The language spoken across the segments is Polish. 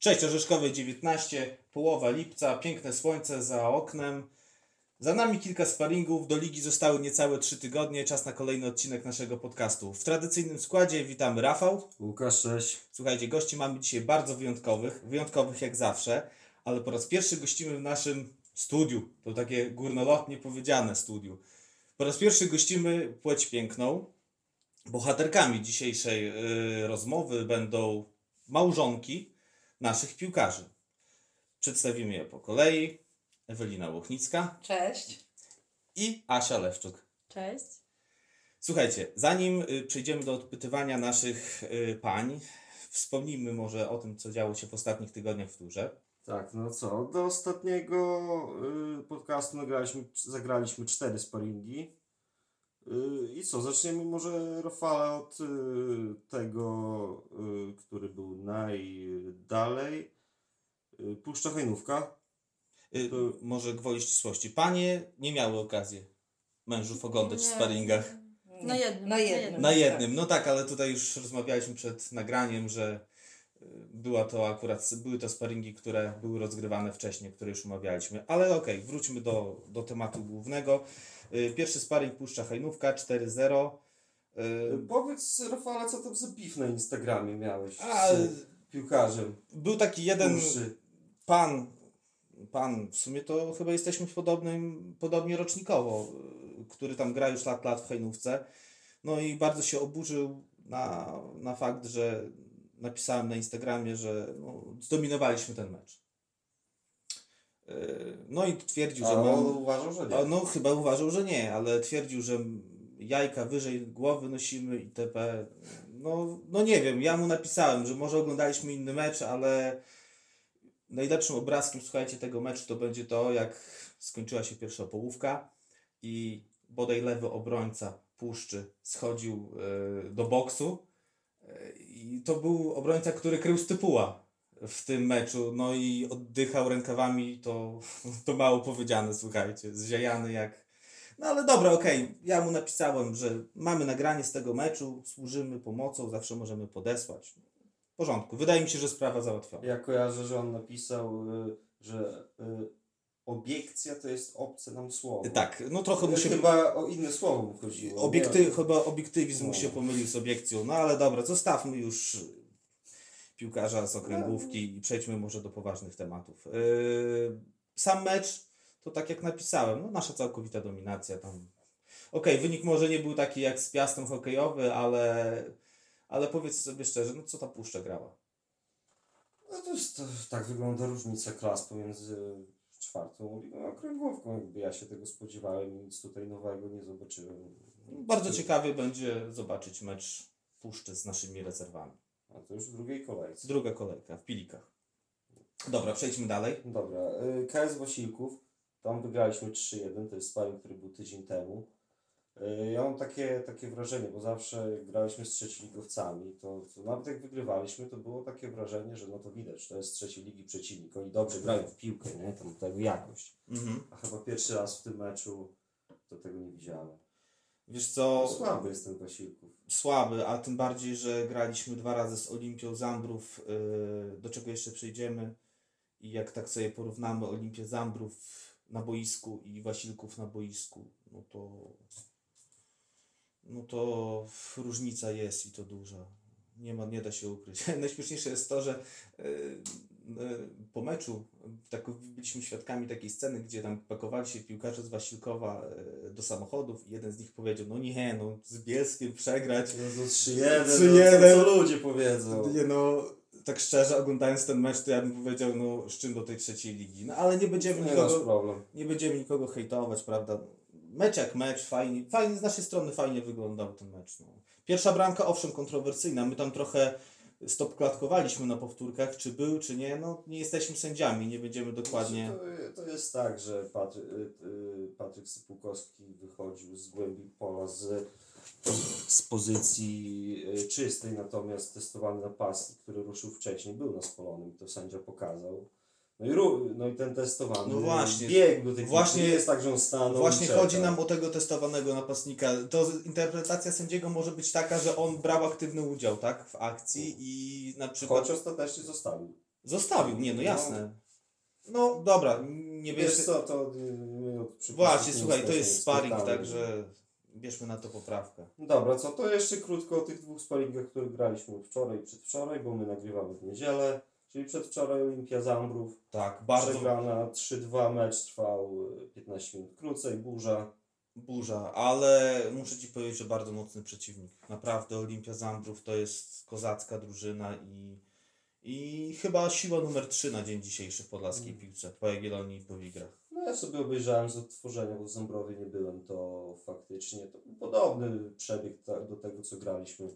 Cześć, Orzeszkowej 19, połowa lipca, piękne słońce za oknem. Za nami kilka sparingów, do ligi zostały niecałe 3 tygodnie, czas na kolejny odcinek naszego podcastu. W tradycyjnym składzie witamy Rafał. Łukasz, cześć. Słuchajcie, gości mamy dzisiaj bardzo wyjątkowych, wyjątkowych jak zawsze, ale po raz pierwszy gościmy w naszym studiu. To takie górnolotnie powiedziane studiu. Po raz pierwszy gościmy płeć piękną. Bohaterkami dzisiejszej y, rozmowy będą małżonki naszych piłkarzy. Przedstawimy je po kolei. Ewelina Łochnicka Cześć. i Asia Lewczuk. Cześć. Słuchajcie, zanim y, przejdziemy do odpytywania naszych y, pań, wspomnijmy może o tym, co działo się w ostatnich tygodniach w turze. Tak, no co, do ostatniego y, podcastu nagraliśmy, zagraliśmy cztery sparingi. Y, I co, zaczniemy może Rafale od y, tego, y, który był najdalej. Puszcza Hajnówka. To- może gwoli ścisłości. Panie nie miały okazji mężów oglądać w Nie. sparingach. Na jednym. Na jednym. Na jednym, no tak, ale tutaj już rozmawialiśmy przed nagraniem, że była to akurat, były to sparingi, które były rozgrywane wcześniej, które już omawialiśmy. Ale okej, wróćmy do, do tematu głównego. Y, Pierwszy sparing Puszcza Hajnówka 4-0. Y, Y, Powiedz Rafale, co tam za beef na Instagramie miałeś A, z piłkarzem. Był taki jeden Puszczy. pan, pan, w sumie to chyba jesteśmy w podobnym, podobnie rocznikowo, który tam gra już lat, lat w Hejnówce. No i bardzo się oburzył na, na fakt, że napisałem na Instagramie, że no, zdominowaliśmy ten mecz. Y, No i twierdził, że A on mam... uważał, że nie. No chyba uważał, że nie, ale twierdził, że jajka wyżej głowy nosimy itp. No, no nie wiem, ja mu napisałem, że może oglądaliśmy inny mecz, ale najlepszym obrazkiem, słuchajcie, tego meczu to będzie to, jak skończyła się pierwsza połówka i bodaj lewy obrońca Puszczy schodził e, do boksu e, i to był obrońca, który krył stypuła w tym meczu, no i oddychał rękawami, to, to mało powiedziane, słuchajcie, zziajany jak... No ale dobra, okej, ja mu napisałem, że mamy nagranie z tego meczu, służymy pomocą, zawsze możemy podesłać. W porządku, wydaje mi się, że sprawa załatwiona. Ja kojarzę, że on napisał, y, że y, obiekcja to jest obce nam słowo. Tak, no trochę mu się... Chyba o inne słowo mu chodziło. Obiekty, chyba obiektywizm mu No. się pomylił z obiekcją, no ale dobra, zostawmy już piłkarza z okręgówki i przejdźmy może do poważnych tematów. Yy, sam mecz, to tak jak napisałem, no nasza całkowita dominacja tam. Okej, wynik może nie był taki jak z Piastem hokejowy, ale, ale powiedz sobie szczerze, no co ta puszcza grała? No to jest, to, tak wygląda różnica klas pomiędzy czwartą okręgówką. Jakby ja się tego spodziewałem i nic tutaj nowego nie zobaczyłem. Bardzo ciekawie będzie zobaczyć mecz puszczy z naszymi rezerwami. A to już w drugiej kolejce. Druga kolejka w Pilikach. Dobra, przejdźmy dalej. Dobra, y, KS Wasilków, tam wygraliśmy 3-1, to jest sparring, który był tydzień temu. Y, Ja mam takie, takie wrażenie, bo zawsze jak graliśmy z trzecioligowcami, to, to nawet jak wygrywaliśmy, to było takie wrażenie, że no to widać, to jest trzeciej ligi przeciwnik, oni dobrze grają w piłkę, nie, tam tego jakość. Mhm. A chyba pierwszy raz w tym meczu to tego nie widziałem. Wiesz co, Słaby jest ten Wasilków. słaby, a tym bardziej, że graliśmy dwa razy z Olimpią Zambrów, yy, do czego jeszcze przejdziemy. I jak tak sobie porównamy Olimpię Zambrów na boisku i Wasilków na boisku, no to no to różnica jest i to duża. Nie, ma, nie da się ukryć. Najśmieszniejsze jest to, że yy, yy, po meczu tak, byliśmy świadkami takiej sceny, gdzie tam pakowali się piłkarze z Wasilkowa yy, do samochodów i jeden z nich powiedział, no nie, no z Bielskiem przegrać. No to 3-1, 3-1. no, co ludzie powiedzą. Nie no, tak szczerze, oglądając ten mecz, to ja bym powiedział, no z czym do tej trzeciej ligi. No ale nie będziemy Nie nikogo, nie będziemy nikogo hejtować, prawda? Mecz jak mecz, fajnie, fajnie z naszej strony fajnie wyglądał ten mecz. No. Pierwsza bramka, owszem, kontrowersyjna. My tam trochę stopklatkowaliśmy na powtórkach, czy był, czy nie. No nie jesteśmy sędziami, nie będziemy dokładnie... To, to jest tak, że Patry, y, y, Patryk Sypułkowski wychodził z głębi pola z, z pozycji y, czystej, natomiast testowany napastnik, który ruszył wcześniej, był na spalonym, to sędzia pokazał. No i, ru, no i ten testowany No właśnie. biegł do tej Właśnie- jest tak, że on stanął Właśnie chodzi nam o tego testowanego napastnika. To interpretacja sędziego może być taka, że on brał aktywny udział, tak, w akcji i na przykład... Choć ostatecznie zostawił. Zostawił, nie no jasne. No dobra, nie Wiesz wiesz... co, to przy- Właśnie, słuchaj, to jest sparring, także bierzmy na to poprawkę. Dobra, co to jeszcze krótko o tych dwóch sparingach, które graliśmy wczoraj i przedwczoraj, bo my nagrywamy w niedzielę. Czyli przedwczoraj Olimpia Zambrów. Tak, bardzo Przegrana 3-2, mecz trwał y, 15 minut krócej, burza. burza, ale muszę Ci powiedzieć, że bardzo mocny przeciwnik. Naprawdę Olimpia Zambrów to jest kozacka drużyna i, i chyba siła numer 3 na dzień dzisiejszy w podlaskiej piłce, po Jagiellonii i po Wigrach. No ja sobie obejrzałem z odtworzenia, bo w Zambrowie nie byłem, to faktycznie to był podobny przebieg do tego, co graliśmy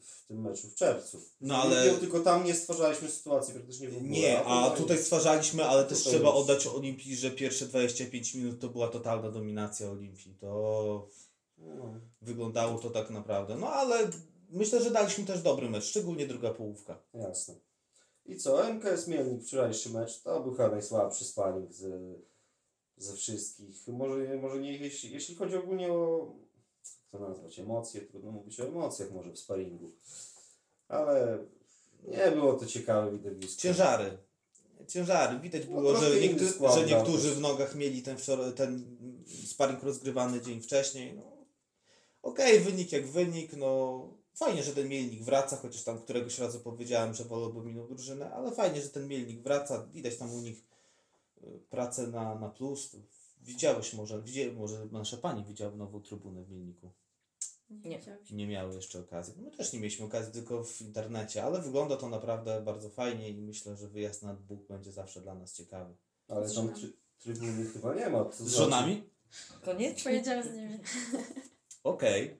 w tym meczu w czerwcu. No ale- Nie, tylko tam nie stwarzaliśmy sytuacji praktycznie w ogóle. Nie, a tutaj stwarzaliśmy, ale też trzeba już- oddać Olimpii, że pierwsze 25 minut to była totalna dominacja Olimpii. To No. wyglądało to tak naprawdę. No ale myślę, że daliśmy też dobry mecz, szczególnie druga połówka. Jasne. I co? MKS Mielnik, wczorajszy mecz, to był chyba najsłabszy sparring ze, ze wszystkich. Może, może nie, jeśli, jeśli chodzi ogólnie o, to nazwać, emocje, trudno mówić o emocjach może w sparingu. Ale nie było to ciekawe widowisko. Ciężary. Ciężary. Widać No, było, że, skład że niektórzy w nogach mieli ten, ten sparring rozgrywany dzień wcześniej. No, Okej, wynik jak wynik. No, fajnie, że ten Mielnik wraca, chociaż tam któregoś razu powiedziałem, że wolałbym inną drużynę, ale fajnie, że ten Mielnik wraca. Widać tam u nich y, pracę na, na plus. Widziałeś może, widzi, może nasze pani widziały nową trybunę w Mielniku. Nie. Nie miały jeszcze okazji. My też nie mieliśmy okazji, tylko w internecie, ale wygląda to naprawdę bardzo fajnie i myślę, że wyjazd na Bóg będzie zawsze dla nas ciekawy. Ale tam try, trybuny chyba nie ma. To Z znaczy- żonami? Koniecznie. Pojedziemy z nimi. Okej.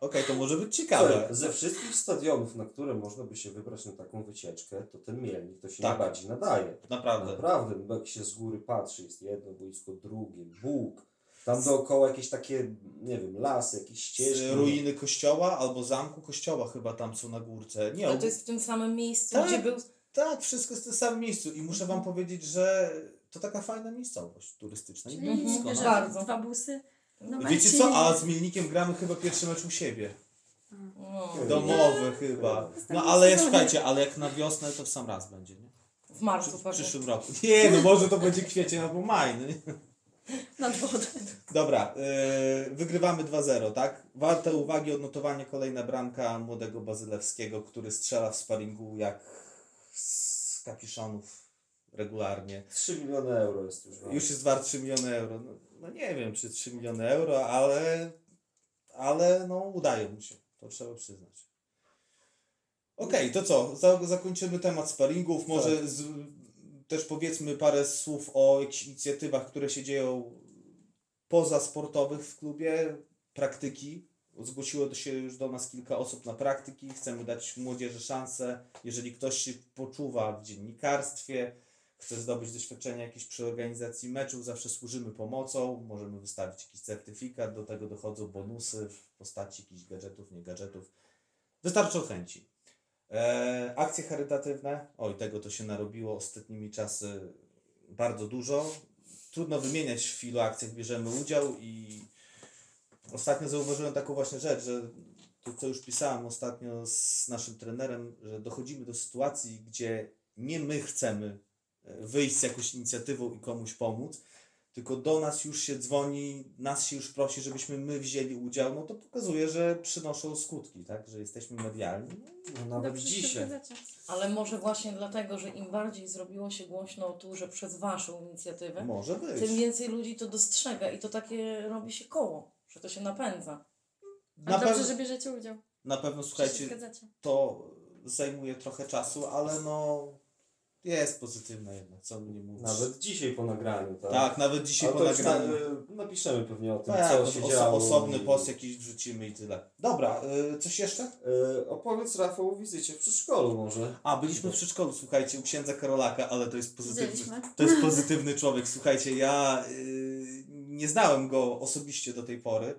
Okej, to może być ciekawe. Ze wszystkich stadionów, na które można by się wybrać na taką wycieczkę, to ten Mielnik to się Tak. najbardziej nadaje. Naprawdę. Naprawdę, bo jak się z góry patrzy, jest jedno boisko, drugie, Bóg. Tam dookoła jakieś takie, nie wiem, lasy, jakieś ścieżki. Z ruiny kościoła albo zamku kościoła chyba tam są na górce. Nie, Ale to jest w tym samym miejscu, Tak. gdzie był... tak, wszystko jest w tym samym miejscu i muszę wam powiedzieć, że to taka fajna miejscowość turystyczna. i Czyli Mhm. blisko, bierzemy no. Bardzo. dwa busy. No Wiecie Marcin. co, a z Mielnikiem gramy chyba pierwszy mecz u siebie. No, Domowy chyba. No takim ale słuchajcie, ale jak na wiosnę to w sam raz będzie, nie? w marcu W pewnie. przyszłym roku. Nie, no może to będzie kwiecień albo maj. No. nie? Nad wodę. Dobra, yy, wygrywamy 2-0, tak? Warte uwagi odnotowanie kolejna bramka młodego Bazylewskiego, który strzela w sparingu jak z kapiszonów regularnie. 3 miliony euro jest już. wart. Już jest wart 3 miliony euro. No, no nie wiem, czy 3 miliony euro, ale, ale no udaje mu się. To trzeba przyznać. Okej, to co? Za, zakończymy temat sparingów. Może z, też powiedzmy parę słów o jakichś inicjatywach, które się dzieją pozasportowych w klubie. Praktyki. Zgłosiło się już do nas kilka osób na praktyki. Chcemy dać młodzieży szansę. Jeżeli ktoś się poczuwa w dziennikarstwie, chce zdobyć doświadczenie jakieś przy organizacji meczów, zawsze służymy pomocą. Możemy wystawić jakiś certyfikat, do tego dochodzą bonusy w postaci jakichś gadżetów, nie gadżetów. Wystarczą chęci. E, akcje charytatywne, oj, tego to się narobiło ostatnimi czasy bardzo dużo. Trudno wymieniać w ilu akcjach bierzemy udział i ostatnio zauważyłem taką właśnie rzecz, że to co już pisałem ostatnio z naszym trenerem, że dochodzimy do sytuacji, gdzie nie my chcemy wyjść z jakąś inicjatywą i komuś pomóc, tylko do nas już się dzwoni, nas się już prosi, żebyśmy my wzięli udział, no to pokazuje, że przynoszą skutki, tak, że jesteśmy medialni. No, nawet Dobrze, dzisiaj. Ale może właśnie dlatego, że im bardziej zrobiło się głośno tu, że przez waszą inicjatywę, Może być. tym więcej ludzi to dostrzega i to takie robi się koło, że to się napędza. Na, Ale dobrze, pew- że bierzecie udział. na pewno, słuchajcie, to zajmuje trochę czasu, ale no jest pozytywne jednak, co by nie mówić. Nawet dzisiaj po nagraniu, tak? Tak, nawet dzisiaj Ale po nagraniu. na, y, napiszemy pewnie o tym, Tak, co oso- się działo. osobny i- post jakiś wrzucimy i tyle. Dobra, y, coś jeszcze? Y, opowiedz Rafał o wizycie w przedszkolu może. A, byliśmy w przedszkolu, słuchajcie, u księdza Karolaka, ale to jest pozytywny, Widzieliśmy. to jest pozytywny człowiek. Słuchajcie, ja y, nie znałem go osobiście do tej pory,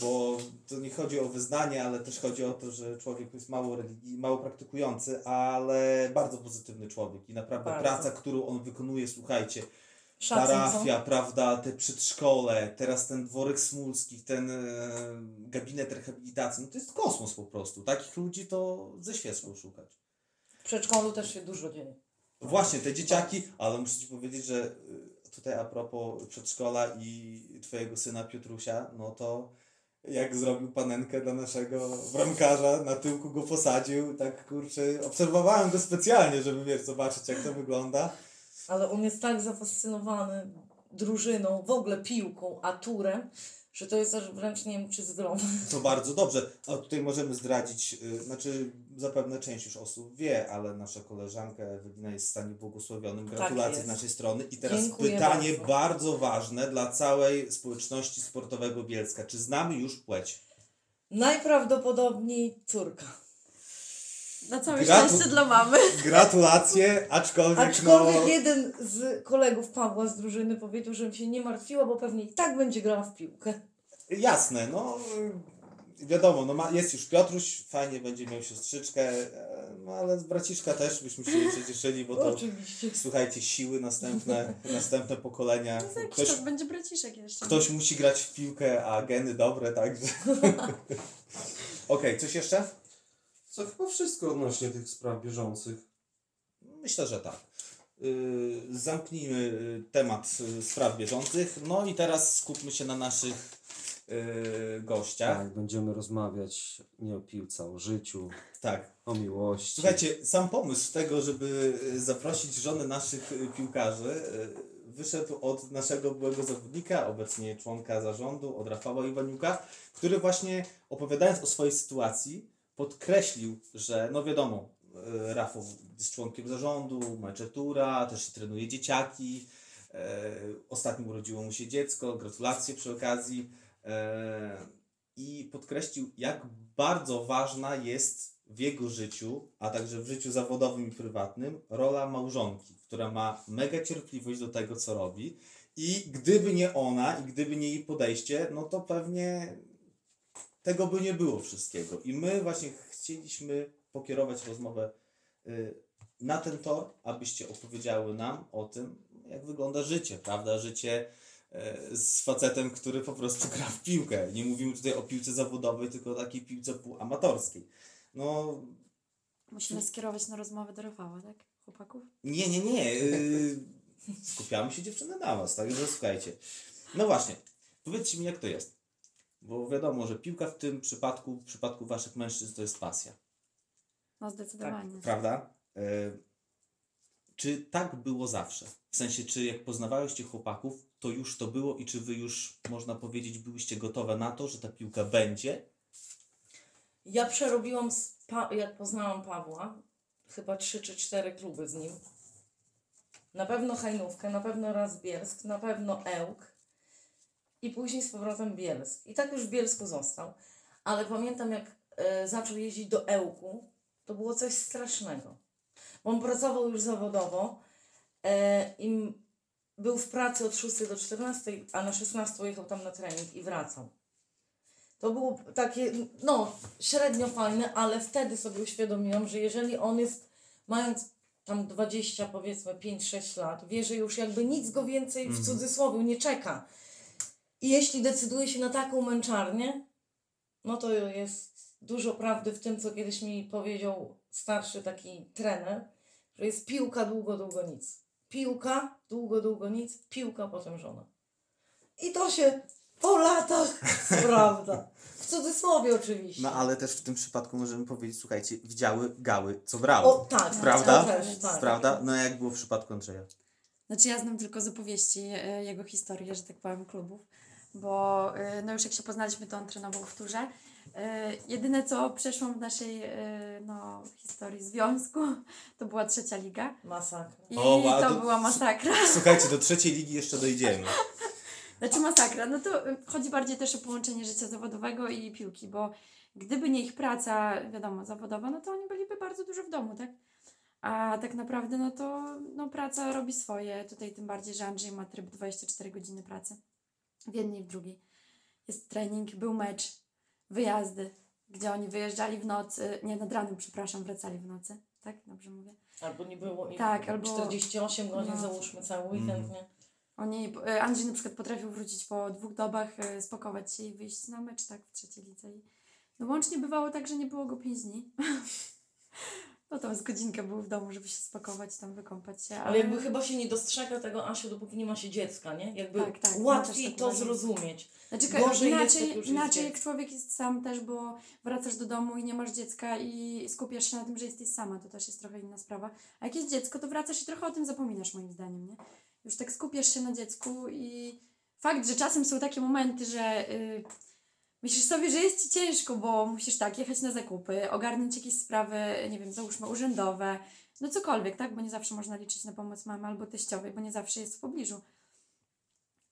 bo to nie chodzi o wyznanie, ale też chodzi o to, że człowiek jest mało religii, mało praktykujący, ale bardzo pozytywny człowiek i naprawdę Bardzo. praca, którą on wykonuje, słuchajcie, Szacun parafia, prawda, te przedszkole, teraz ten dworek Smulskich, ten e, gabinet rehabilitacji, no to jest kosmos po prostu. Takich ludzi to ze świecką szukać. W przedszkolu też się dużo dzieje. Właśnie, te dzieciaki, ale muszę Ci powiedzieć, że y, tutaj a propos przedszkola i Twojego syna Piotrusia, no to jak zrobił panenkę dla naszego bramkarza, na tyłku go posadził, tak kurczę, obserwowałem go specjalnie, żeby wiesz, zobaczyć jak to wygląda. Ale on jest tak zafascynowany drużyną, w ogóle piłką, a turem, że to jest aż wręcz nie wiem, czy zdrowe. To bardzo dobrze. A tutaj możemy zdradzić, y, znaczy zapewne część już osób wie, ale nasza koleżanka Ewelina jest w stanie błogosławionym. Gratulacje jest. z naszej strony. I teraz Dziękuję pytanie bardzo. bardzo. ważne dla całej społeczności sportowego Bielska. Czy znamy już płeć? Najprawdopodobniej córka. Na całe Gratu- szczęście dla mamy. Gratulacje, aczkolwiek, Aczkolwiek no... jeden z kolegów Pawła z drużyny powiedział, żebym się nie martwiła, bo pewnie i tak będzie grała w piłkę. Jasne, no wiadomo, no ma, jest już Piotruś, fajnie będzie miał siostrzyczkę, e, no ale z braciszka też byśmy się nie przecieszyli, bo to Oczywiście. słuchajcie, siły następne, następne pokolenia. Za jakiś Ktoś, czas będzie braciszek jeszcze. ktoś musi grać w piłkę, a geny dobre, także. Okej, coś jeszcze? Co chyba wszystko odnośnie tych spraw bieżących. Myślę, że tak. Yy, zamknijmy y, temat y, spraw bieżących. No i teraz skupmy się na naszych yy, gościach. Tak, będziemy rozmawiać nie o piłce, o życiu, tak. o miłości. Słuchajcie, sam pomysł tego, żeby y, zaprosić żony naszych y, piłkarzy, y, wyszedł od naszego byłego zawodnika, obecnie członka zarządu, od Rafała Iwaniuka, który właśnie opowiadając o swojej sytuacji, podkreślił, że no wiadomo, y, Rafał jest członkiem zarządu, ma tura, też trenuje dzieciaki. Ostatnio urodziło mu się dziecko, gratulacje przy okazji. E, I podkreślił, jak bardzo ważna jest w jego życiu, a także w życiu zawodowym i prywatnym, rola małżonki, która ma mega cierpliwość do tego, co robi. I gdyby nie ona, i gdyby nie jej podejście, no to pewnie tego by nie było wszystkiego. I my właśnie chcieliśmy pokierować rozmowę y, na ten tor, abyście opowiedziały nam o tym, jak wygląda życie, prawda? Życie z facetem, który po prostu gra w piłkę. Nie mówimy tutaj o piłce zawodowej, tylko o takiej piłce półamatorskiej. No, Musimy skierować na rozmowę do Rafała, tak? Chłopaków? nie, nie, nie. y, skupiamy się dziewczyny na was, także słuchajcie. No właśnie, powiedzcie mi, jak to jest. Bo wiadomo, że piłka w tym przypadku, w przypadku waszych mężczyzn, to jest pasja. No zdecydowanie. Prawda? Y, czy tak było zawsze? W sensie, czy jak poznawałyście chłopaków, to już to było i czy wy już, można powiedzieć, byłyście gotowe na to, że ta piłka będzie? Ja przerobiłam, jak poznałam Pawła, chyba trzy czy cztery kluby z nim. Na pewno Hajnówkę, na pewno raz Bielsk, na pewno Ełk i później z powrotem Bielsk. I tak już w Bielsku został. Ale pamiętam, jak e, zaczął jeździć do Ełku, to było coś strasznego. Bo on pracował już zawodowo i m- był w pracy od 6 do 14, a na 16 jechał tam na trening i wracał. To było takie, no, średnio fajne, ale wtedy sobie uświadomiłam, że jeżeli on jest, mając tam 20, powiedzmy 5-6 lat, wie, że już jakby nic go więcej w Mhm. cudzysłowie nie czeka. I jeśli decyduje się na taką męczarnię, no to jest dużo prawdy w tym, co kiedyś mi powiedział starszy taki trener, że jest piłka, długo, długo nic. Piłka, długo, długo nic, piłka, potem żona. I to się po latach sprawdza. W cudzysłowie oczywiście. No ale też w tym przypadku możemy powiedzieć, słuchajcie, widziały gały, co brały. O tak, Prawda? to też, tak. Prawda? No jak było w przypadku Andrzeja? Znaczy ja znam tylko z opowieści e, jego historię, że tak powiem, klubów, bo e, no już jak się poznaliśmy, to on trenował w turze. E, Jedyne co przeszłam w naszej e, no, historii związku, to była trzecia liga Masakra. i O, wow, to to- była masakra. Słuchajcie, do trzeciej ligi jeszcze dojdziemy. Znaczy masakra, no to y, chodzi bardziej też o połączenie życia zawodowego i piłki, bo gdyby nie ich praca, wiadomo, zawodowa, no to oni byliby bardzo dużo w domu, tak? A tak naprawdę, no to no, praca robi swoje. Tutaj tym bardziej, że Andrzej ma tryb 24 godziny pracy. W jednej i w drugiej. Jest trening, był mecz, wyjazdy, gdzie oni wyjeżdżali w nocy, nie, nad ranem, przepraszam, wracali w nocy. Tak? Dobrze mówię? Albo nie było ich Tak, albo- 48 godzin, no. załóżmy cały weekend, Mhm. nie? Oni, e, Andrzej na przykład potrafił wrócić po dwóch dobach, e, spakować się i wyjść na mecz, tak, w trzeciej lidze. I, no łącznie bywało tak, że nie było go pięć dni. No tam z godzinkę był w domu, żeby się spakować, tam wykąpać się. Ale jakby chyba się nie dostrzega tego, Asiu, dopóki nie ma się dziecka, nie? Jakby Tak, tak, ja łatwiej tak to zrozumieć. Znaczy, Gorzej inaczej, jest inaczej jak człowiek jest sam też, bo wracasz do domu i nie masz dziecka i skupiasz się na tym, że jesteś sama, to też jest trochę inna sprawa. A jak jest dziecko, to wracasz i trochę o tym zapominasz moim zdaniem, nie? Już tak skupiasz się na dziecku i fakt, że czasem są takie momenty, że y, myślisz sobie, że jest ci ciężko, bo musisz tak jechać na zakupy, ogarnąć jakieś sprawy, nie wiem, załóżmy urzędowe, no cokolwiek, tak? Bo nie zawsze można liczyć na pomoc mamy albo teściowej, bo nie zawsze jest w pobliżu.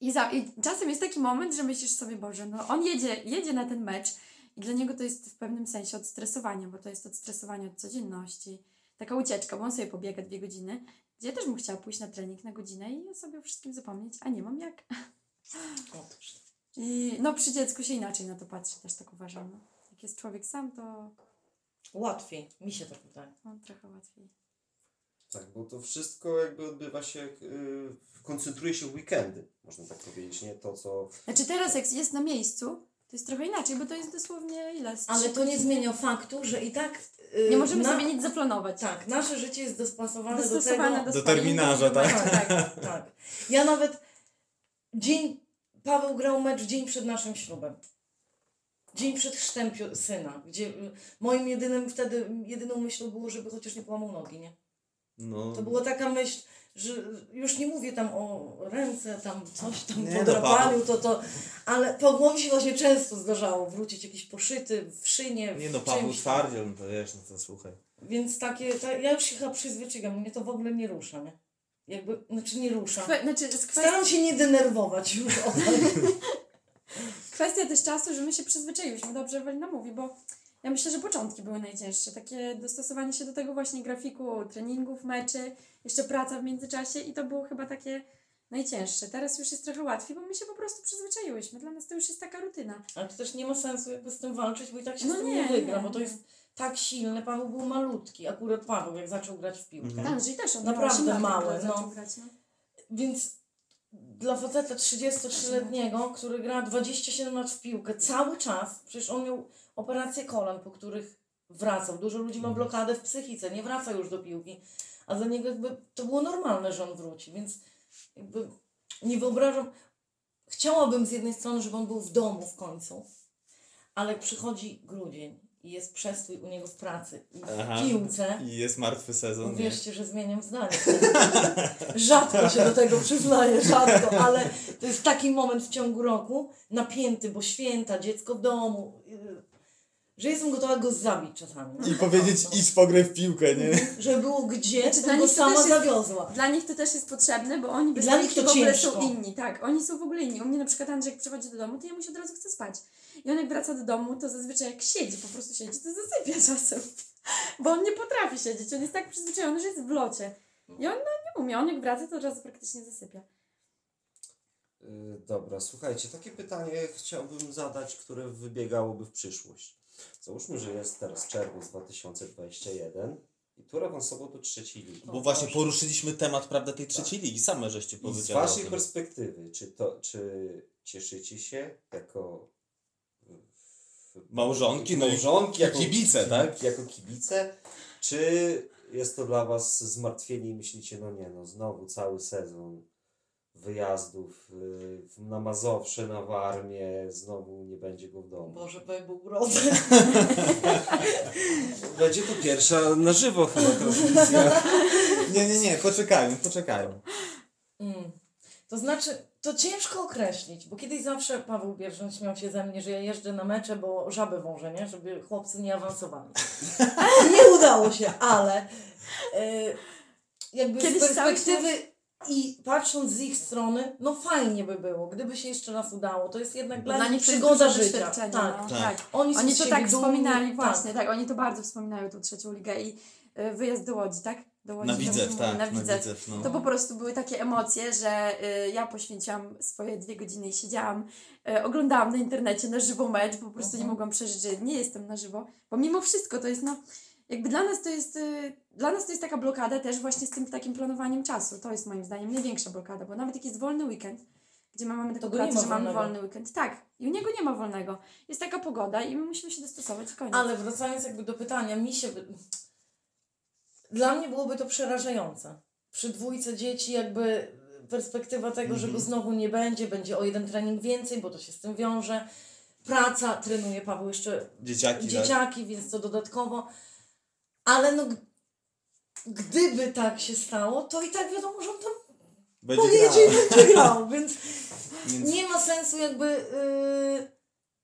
I, za, I czasem jest taki moment, że myślisz sobie, Boże, no on jedzie, jedzie na ten mecz i dla niego to jest w pewnym sensie odstresowanie, bo to jest odstresowanie od codzienności. Taka ucieczka, bo on sobie pobiega dwie godziny, gdzie ja też bym chciała pójść na trening na godzinę i sobie o wszystkim zapomnieć, a nie mam jak. Otóż. I no przy dziecku się inaczej na to patrzy, też tak uważam. No. Jak jest człowiek sam, to Łatwiej, mi się tak wydaje. no, trochę łatwiej. Tak, bo to wszystko jakby odbywa się, yy, koncentruje się w weekendy, można tak powiedzieć, nie to co... Znaczy teraz jak jest na miejscu, to jest trochę inaczej, bo to jest dosłownie ile? Ale to nie zmienia faktu, że i tak... yy, Nie możemy na- sobie nic zaplanować. Tak, nasze życie jest dostosowane, Dostosowane do tego... do, Do terminarza, tak? Tak, tak, tak. Ja nawet dzień... Paweł grał mecz dzień przed naszym ślubem. Dzień przed chrztem syna, gdzie y, moim jedynym wtedy, jedyną myślą było, żeby chociaż nie połamał nogi, nie? No, To była taka myśl, że już nie mówię tam o ręce, tam coś tam Nie, po no, to to, ale Pawłowi się właśnie często zdarzało wrócić jakiś poszyty w szynie, nie no, w Paweł czymś tam. Twardziel, no to wiesz, no to słuchaj. Więc takie, ta, ja już się chyba przyzwyczaiłam, mnie to w ogóle nie rusza, nie? Jakby, znaczy nie rusza. Kwe, znaczy, kwestii, Staram się nie denerwować już o kwestia też czasu, że my się przyzwyczailiśmy, dobrze Ewelina mówi, bo ja myślę, że początki były najcięższe. Takie dostosowanie się do tego właśnie grafiku treningów, meczy, jeszcze praca w międzyczasie i to było chyba takie najcięższe. Teraz już jest trochę łatwiej, bo my się po prostu przyzwyczaiłyśmy. Dla nas to już jest taka rutyna. Ale to też nie ma sensu jakby z tym walczyć, bo i tak się No z tym nie, nie, wygra, nie, bo to jest tak silne. Paweł był malutki, akurat Paweł, jak zaczął grać w piłkę. Mhm. Andrzej też, on Naprawdę miał 8 lat, mały, no. zaczął grać, no. Więc dla faceta 33-letniego, który gra 27 lat w piłkę cały czas, przecież on miał operację kolan, po których wracał. Dużo ludzi ma blokadę w psychice, nie wraca już do piłki. A dla niego jakby to było normalne, że on wróci, więc jakby nie wyobrażam. Chciałabym z jednej strony, żeby on był w domu w końcu, ale przychodzi grudzień i jest przestój u niego w pracy i w Aha. piłce, I jest martwy sezon, nie? Uwierzcie, że zmieniam zdanie. rzadko się do tego przyznaję, rzadko, ale to jest taki moment w ciągu roku, napięty, bo święta, dziecko w domu, yy, że jestem gotowa go zabić czasami. I powiedzieć, idź pograj w piłkę, nie? Że było gdzie, Znaczy, to dla go sama jest- zawiozła. Dla nich to też jest potrzebne, bo oni bez Dla nich to w ogóle ciężko. są inni. Tak, oni są w ogóle inni. U mnie na przykład Andrzej jak przychodzi do domu, to ja mu się od razu chce spać. I on jak wraca do domu, to zazwyczaj jak siedzi, po prostu siedzi, to zasypia czasem. Bo on nie potrafi siedzieć, on jest tak przyzwyczajony, że jest w locie. I on no, nie umie, on jak wraca, to od razu praktycznie zasypia. Yy, dobra, słuchajcie, takie pytanie chciałbym zadać, które wybiegałoby w przyszłość. Załóżmy, że jest teraz czerwiec 2021 i tur awansował do trzeciej ligi. Bo właśnie poruszyliśmy temat, prawda, tej trzeciej ligi. Same żeście I z powiedziały o waszej tym. perspektywy, czy to, czy cieszycie się jako Małżonki, no i- małżonki i kibice, tak? Jako kibice, czy jest to dla was zmartwienie i myślicie, no nie, no znowu cały sezon wyjazdów y, na Mazowsze, na Warmię, znowu nie będzie go w domu. Boże, bo był urodzę. Będzie to pierwsza na żywo chyba transmisja. Nie, nie, nie, poczekajmy, poczekajmy. Mm. To znaczy, to ciężko określić, bo kiedyś zawsze Paweł Bierżyn śmiał się ze mnie, że ja jeżdżę na mecze, bo żaby wążę, nie? Żeby chłopcy nie awansowali. nie udało się, ale e, jakby Kiedyś z perspektywy i patrząc z ich strony, no fajnie by było, gdyby się jeszcze raz udało. To jest jednak dla, Dla nich przygoda życia. Tak. no, Tak. tak. Oni, Oni to tak dumni, wspominali, tak. właśnie, tak. oni to bardzo wspominają tą trzecią ligę i y, wyjazd do Łodzi, tak? Do Łodzi, Na widzew, tak, Na na widzew. widzew, no. To po prostu były takie emocje, że y, ja poświęciłam swoje dwie godziny i siedziałam, y, oglądałam na internecie na żywo mecz, bo po prostu nie Mhm. mogłam przeżyć, że nie jestem na żywo, bo mimo wszystko to jest no, jakby dla nas to jest, y, dla nas to jest taka blokada też właśnie z tym takim planowaniem czasu. To jest moim zdaniem największa blokada, bo nawet jak jest wolny weekend, gdzie my mamy taką pracę, ma że mamy wolny weekend. Tak, i u niego nie ma wolnego. Jest taka pogoda i my musimy się dostosować i koniec. Ale wracając jakby do pytania, mi się... Dla mnie byłoby to przerażające. Przy dwójce dzieci jakby perspektywa tego, że go znowu nie będzie, będzie o jeden trening więcej, bo to się z tym wiąże. Praca, trenuje Paweł jeszcze Dzieciaki, tak? dzieciaki, więc to dodatkowo. Ale no, gdyby tak się stało, to i tak wiadomo, że on tam Będzie pojedzie i grał. będzie grał, więc Więc nie ma sensu jakby yy,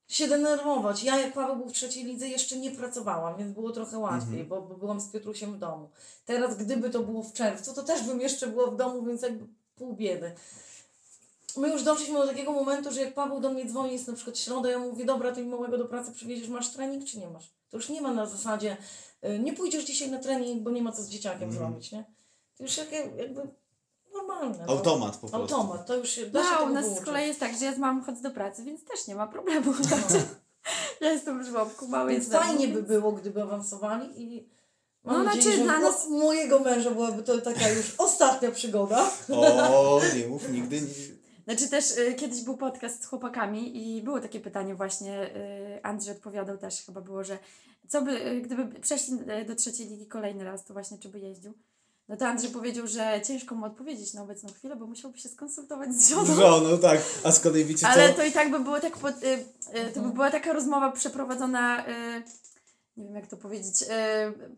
się denerwować. Ja jak Paweł był w trzeciej lidze jeszcze nie pracowałam, więc było trochę łatwiej, Mhm. bo, bo byłam z Piotrusiem w domu. Teraz gdyby to było w czerwcu, to też bym jeszcze była w domu, więc jakby pół biedy. My już doszliśmy do takiego momentu, że jak Paweł do mnie dzwoni, jest na przykład środa, ja mówię, dobra, to i małego do pracy przywieziesz, masz trening czy nie masz? To już nie ma na zasadzie, nie pójdziesz dzisiaj na trening, bo nie ma co z dzieciakiem Mhm. zrobić, nie? To już jakie, jakby normalne. no. automat po prostu. Automat, to już się da się No, u nas z kolei jest tak, że ja z mamą chodzę do pracy, więc też nie ma problemu. ja jestem w żłobku, mały Więc fajnie by było, gdyby awansowali i mam No, nadzieję, znaczy, że dla nas- mojego męża byłaby to taka już ostatnia przygoda. O, nie mów nigdy. Nie. Znaczy też y, kiedyś był podcast z chłopakami i było takie pytanie właśnie, y, Andrzej odpowiadał też, chyba było, że co by, y, gdyby przeszli y, do trzeciej ligi kolejny raz, to właśnie czy by jeździł? No to Andrzej powiedział, że ciężko mu odpowiedzieć na obecną chwilę, bo musiałby się skonsultować z żoną. Żoną, tak. A z kolei wiecie Ale co? to i tak by było tak, pod, y, y, to by była taka rozmowa przeprowadzona, nie wiem jak to powiedzieć,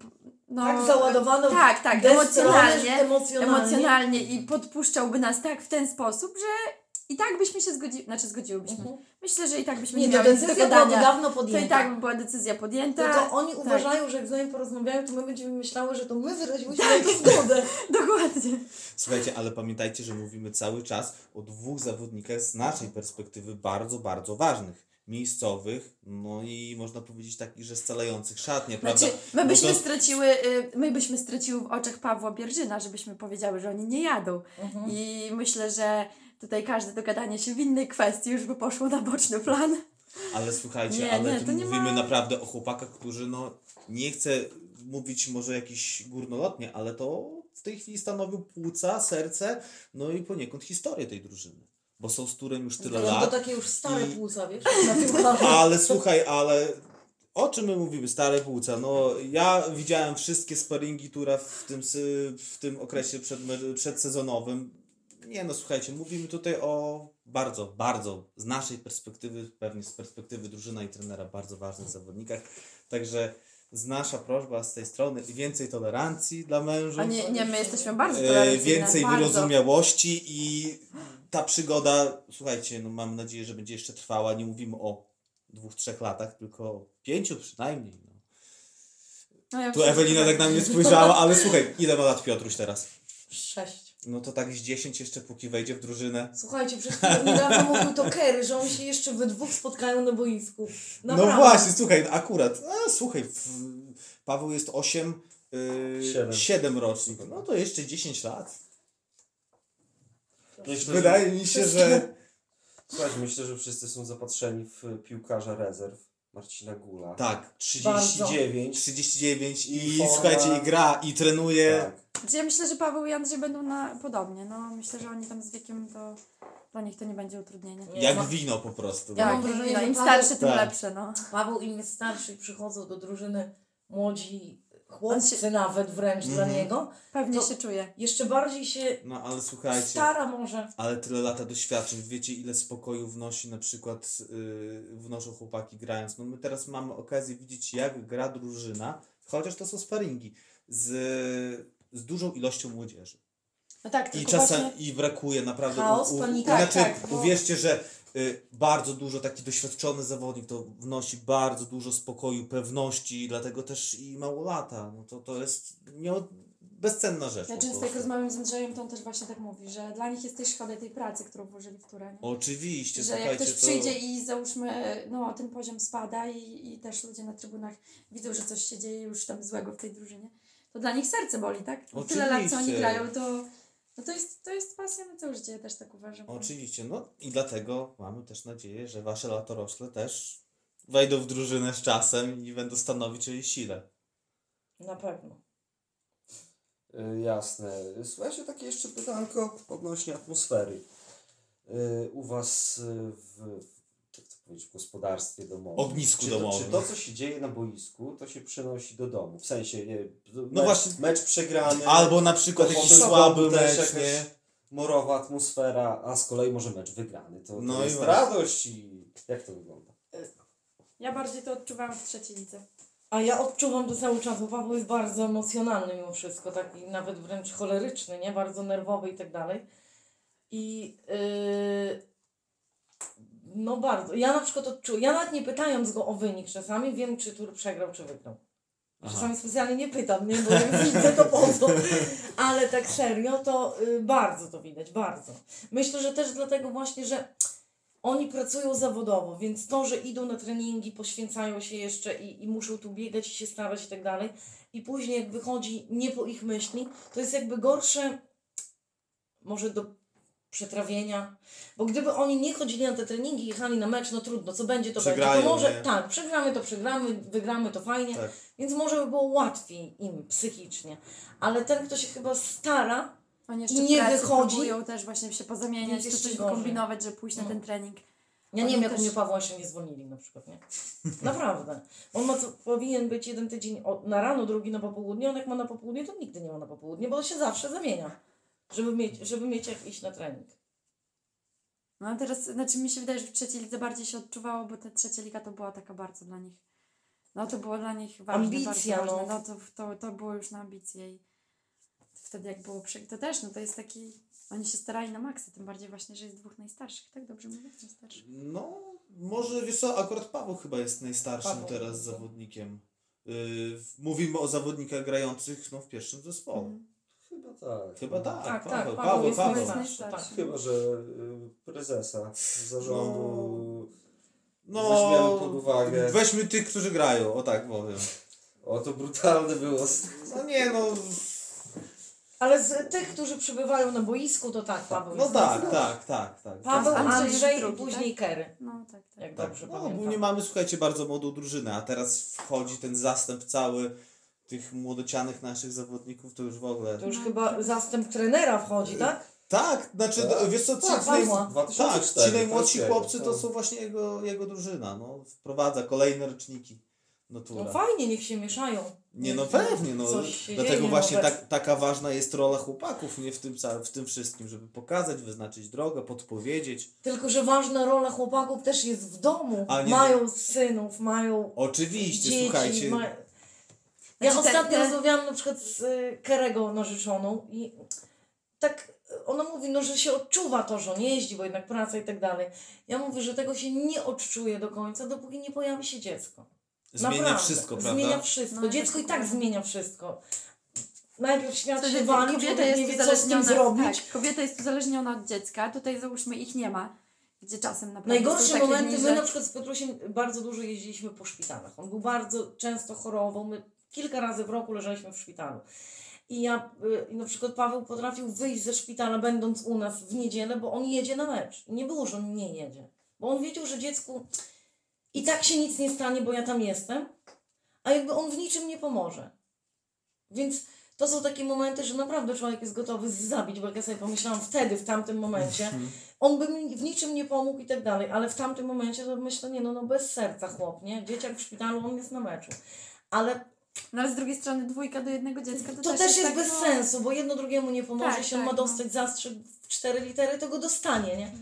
p- no, tak załadowane tak, tak, emocjonalnie, emocjonalnie. emocjonalnie i podpuszczałby nas tak w ten sposób, że i tak byśmy się zgodzili, znaczy zgodziłybyśmy. Mhm. Myślę, że i tak byśmy Nie, nie, to miały nic do decyzja gadania. dawno To podjęta. i tak by była decyzja podjęta. Tylko oni tak. uważają, że jak z nami porozmawiają, to my będziemy myślały, że to my wyraziłyśmy Tak. to zgodę. Dokładnie. Słuchajcie, ale pamiętajcie, że mówimy cały czas o dwóch zawodnikach z naszej perspektywy bardzo, bardzo ważnych. Miejscowych, no i można powiedzieć takich, że scalających szatnie, prawda? Znaczy, my byśmy to- straciły, y, my byśmy straciły w oczach Pawła Bierżyna, żebyśmy powiedziały, że oni nie jadą. Mhm. I myślę, że tutaj każde dogadanie się w innej kwestii już by poszło na boczny plan. Ale słuchajcie, Nie, ale nie, tu mówimy ma- naprawdę o chłopakach, którzy no nie chcę mówić może jakiś górnolotnie, ale to w tej chwili stanowią płuca, serce, no i poniekąd historię tej drużyny. Bo są z turem już tyle No lat. to takie już stare I- płuca, wiesz. Ale słuchaj, ale o czym my mówimy, stare płuca? No ja widziałem wszystkie sparingi tura w tym, w tym okresie przed, przedsezonowym. Nie no, słuchajcie, mówimy tutaj o bardzo, bardzo z naszej perspektywy, pewnie z perspektywy drużyna i trenera, bardzo ważnych zawodnikach. Także z nasza prośba z tej strony więcej tolerancji dla mężów. A nie, nie my jesteśmy bardzo E, tolerancyjne. więcej bardzo. wyrozumiałości i ta przygoda, słuchajcie, no mam nadzieję, że będzie jeszcze trwała. Nie mówimy o dwóch, trzech latach, tylko o pięciu przynajmniej. No. No, ja Tu Ewelina że tak na mnie spojrzała, ale słuchaj, ile ma lat Piotruś teraz? Sześć. No to tak z 10 jeszcze póki wejdzie w drużynę. Słuchajcie, przecież niedawno mówił to Kerry, że oni się jeszcze we dwóch spotkają na boisku. Naprawdę. No właśnie, słuchaj, akurat, a, słuchaj, w, Paweł jest 8, yy, Siedem. 7 rocznik, no to jeszcze 10 lat. Myślę, Wydaje mi się, że Słuchajcie, myślę, że wszyscy są zapatrzeni w piłkarza rezerw Marcina Gula. tak, 39. 39 i, I słuchajcie, i gra, i trenuje. Tak. Znaczy, Ja myślę, że Paweł i Andrzej będą na podobnie. No, myślę, że oni tam z wiekiem to dla nich to nie będzie utrudnienie. Nie, Jak ma- wino po prostu. Ja no. mam wrażenie, no, że im Paweł- starszy, tym Tak. lepsze, no. Paweł im jest starszy przychodzą do drużyny młodzi chłopcy się- nawet wręcz dla Mhm. niego, Pewnie się czuje. jeszcze bardziej się No ale słuchajcie, stara może. ale tyle lata doświadczeń, wiecie ile spokoju wnosi na przykład yy, wnoszą chłopaki grając. No my teraz mamy okazję widzieć jak gra drużyna, chociaż to są sparingi, z, z dużą ilością młodzieży. No tak, I czasem i brakuje naprawdę. Chaos, panika. Znaczy, Tak, bo- uwierzcie, że y, bardzo dużo taki doświadczony zawodnik to wnosi bardzo dużo spokoju, pewności, dlatego też i mało lata. No to, to jest nie, bezcenna rzecz. Ja często jak rozmawiam z Andrzejem, to on też właśnie tak mówi, że dla nich jest też szkoda tej pracy, którą włożyli w turę. nie? Oczywiście, Że jak ktoś to... przyjdzie i załóżmy, no ten poziom spada i, i też ludzie na trybunach widzą, że coś się dzieje już tam złego w tej drużynie, to dla nich serce boli, tak? Bo Tyle lat, co oni Oczywiście. grają, to, no to, jest, to jest pasja na całe życie, ja też tak uważam. Oczywiście, no i dlatego mamy też nadzieję, że wasze latorośle też wejdą w drużynę z czasem i będą stanowić o jej sile. Na pewno. Y, Jasne. Słuchajcie, takie jeszcze pytanko odnośnie atmosfery. Y, U Was y, w powiedzieć, w gospodarstwie domowym. Ognisku czy to, domowym. Czy to, co się dzieje na boisku, to się przenosi do domu? W sensie, nie, mecz, No właśnie. mecz przegrany, Albo na przykład jakiś słaby mecz, jakaś nie? Morowa atmosfera, a z kolei może mecz wygrany. To, to No i jest właśnie. radość i jak to wygląda? Ja bardziej to odczuwałam w trzeciej lidze. A ja odczuwam to cały czas, bo Paweł jest bardzo emocjonalny mimo wszystko, taki nawet wręcz choleryczny, nie? Bardzo nerwowy i tak dalej. I yy, no bardzo. Ja na przykład odczuwam, ja nawet nie pytając go o wynik czasami, wiem czy tur przegrał, czy wygrał. Aha. Czasami specjalnie nie pytam, nie? Bo jak widzę to po co. Ale tak serio, to y, bardzo to widać, bardzo. Myślę, że też dlatego właśnie, że oni pracują zawodowo, więc to, że idą na treningi, poświęcają się jeszcze i, i muszą tu biegać i się starać i tak dalej, i później jak wychodzi nie po ich myśli, to jest jakby gorsze może do przetrawienia, bo gdyby oni nie chodzili na te treningi, jechali na mecz, no trudno, co będzie, to będzie. Przegrają, To może, nie? tak, przegramy, to przegramy, wygramy, to fajnie, Tak. więc może by było łatwiej im psychicznie. Ale ten, kto się chyba stara, Oni jeszcze I w nie wychodzi. próbują też właśnie się pozamieniać, jeszcze coś gorzej. kombinować, żeby pójść na No. ten trening. Ja nie wiem, jak też- u mnie Pawła jeszcze nie zwolnili na przykład, nie? Naprawdę. On ma co, powinien być jeden tydzień na rano, drugi na popołudnie. On jak ma na popołudnie, to nigdy nie ma na popołudnie, bo on się zawsze zamienia, żeby mieć, żeby mieć jak iść na trening. No a teraz, znaczy mi się wydaje, że w trzeciej lidze bardziej się odczuwało, bo ta trzecia liga to była taka bardzo dla nich. No to było dla nich ważne, Ambicja, bardzo no. ważne. No to, to, to było już na ambicje i wtedy jak było przy... To też, no to jest taki... Oni się starali na maksa, tym bardziej właśnie, że jest dwóch najstarszych, tak dobrze mówię? Najstarszych. No, może wiesz co, akurat Paweł chyba jest najstarszym Paweł. teraz zawodnikiem. Yy, mówimy o zawodnikach grających no, w pierwszym zespole. Mhm. Chyba tak. Chyba tak, Tak, Paweł, tak, Paweł, Paweł Paweł. jest Paweł. jest najstarszy, najstarszy. tak. Chyba, że y, prezesa zarządu No, weźmiemy pod uwagę. weźmy tych, którzy grają, o tak powiem. O, to brutalne było. No nie no, Ale z tych, którzy przybywają na boisku, to tak, Paweł no jest tak, najstarszy. tak, tak, tak. Paweł, Andrzej Andrzej, i później Kery, No tak, tak. jak Tak, dobrze no, pamiętam. ogólnie mamy, słuchajcie, bardzo młodą drużynę, a teraz wchodzi ten zastęp cały tych młodocianych naszych zawodników, to już w ogóle... To już No, chyba tak. zastęp trenera wchodzi, tak? Tak, znaczy, Tak. wiesz co, ci, Tak, naj... Pawła. tak, 2004, ci najmłodsi jest chłopcy to są właśnie jego, jego drużyna, no, wprowadza kolejne roczniki. No fajnie, niech się mieszają. Nie no pewnie, no. Dlatego właśnie tak, taka ważna jest rola chłopaków, nie w tym, w tym wszystkim, żeby pokazać, wyznaczyć drogę, podpowiedzieć. Tylko, że ważna rola chłopaków też jest w domu. A nie- mają synów, mają Oczywiście, dzieci. słuchajcie. Ma... Ja Znaczy ostatnio te- rozmawiałam na przykład z y, Kerego narzeczoną i tak ona mówi, no, że się odczuwa to, że on jeździ, bo jednak praca i tak dalej. Ja mówię, że tego się nie odczuje do końca, dopóki nie pojawi się dziecko. Zmienia Naprawdę. wszystko, prawda? Zmienia wszystko. No, dziecko i tak tak zmienia wszystko. Najpierw świat Wtedy się wali, kobieta jest nie wie, co z tym zrobić. tak, kobieta jest uzależniona od dziecka, tutaj załóżmy ich nie ma, gdzie czasem naprawdę Najgorsze momenty, dni, my że- na przykład z Petrusiem bardzo dużo jeździliśmy po szpitalach. On był bardzo często chorował, my kilka razy w roku leżeliśmy w szpitalu. I ja, y, na przykład Paweł potrafił wyjść ze szpitala będąc u nas w niedzielę, bo on jedzie na mecz. I nie było, że on nie jedzie. Bo on wiedział, że dziecku i tak się nic nie stanie, bo ja tam jestem, a jakby on w niczym nie pomoże. Więc to są takie momenty, że naprawdę człowiek jest gotowy zabić, bo jak ja sobie pomyślałam wtedy, w tamtym momencie, on by mi w niczym nie pomógł i tak dalej, ale w tamtym momencie to myślę, nie no, no bez serca chłop, nie? Dzieciak w szpitalu, on jest na meczu. Ale No ale z drugiej strony dwójka do jednego dziecka to, to też jest tak, bez no, sensu, bo jedno drugiemu nie pomoże, Tak, on tak, ma no. dostać zastrzyk w cztery litery, to go dostanie, nie?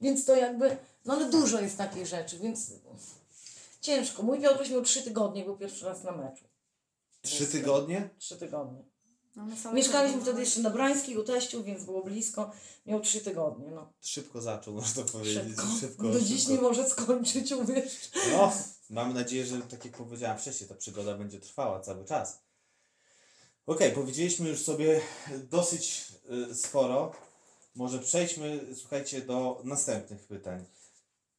Więc to jakby, no ale dużo jest takich rzeczy, więc ciężko. Mój Piotruś miał trzy tygodnie, był pierwszy raz na meczu. Trzy tygodnie? Trzy tygodnie. no, Mieszkaliśmy też wtedy jeszcze na Brańskiej u teściu, więc było blisko. Miał trzy tygodnie, no. Szybko zaczął, można powiedzieć. Szybko. szybko Do dziś nie może skończyć, uwierz. No, mamy nadzieję, że tak jak powiedziałam wcześniej, ta przygoda będzie trwała cały czas. Okej, powiedzieliśmy już sobie dosyć y, sporo. Może przejdźmy, słuchajcie, do następnych pytań.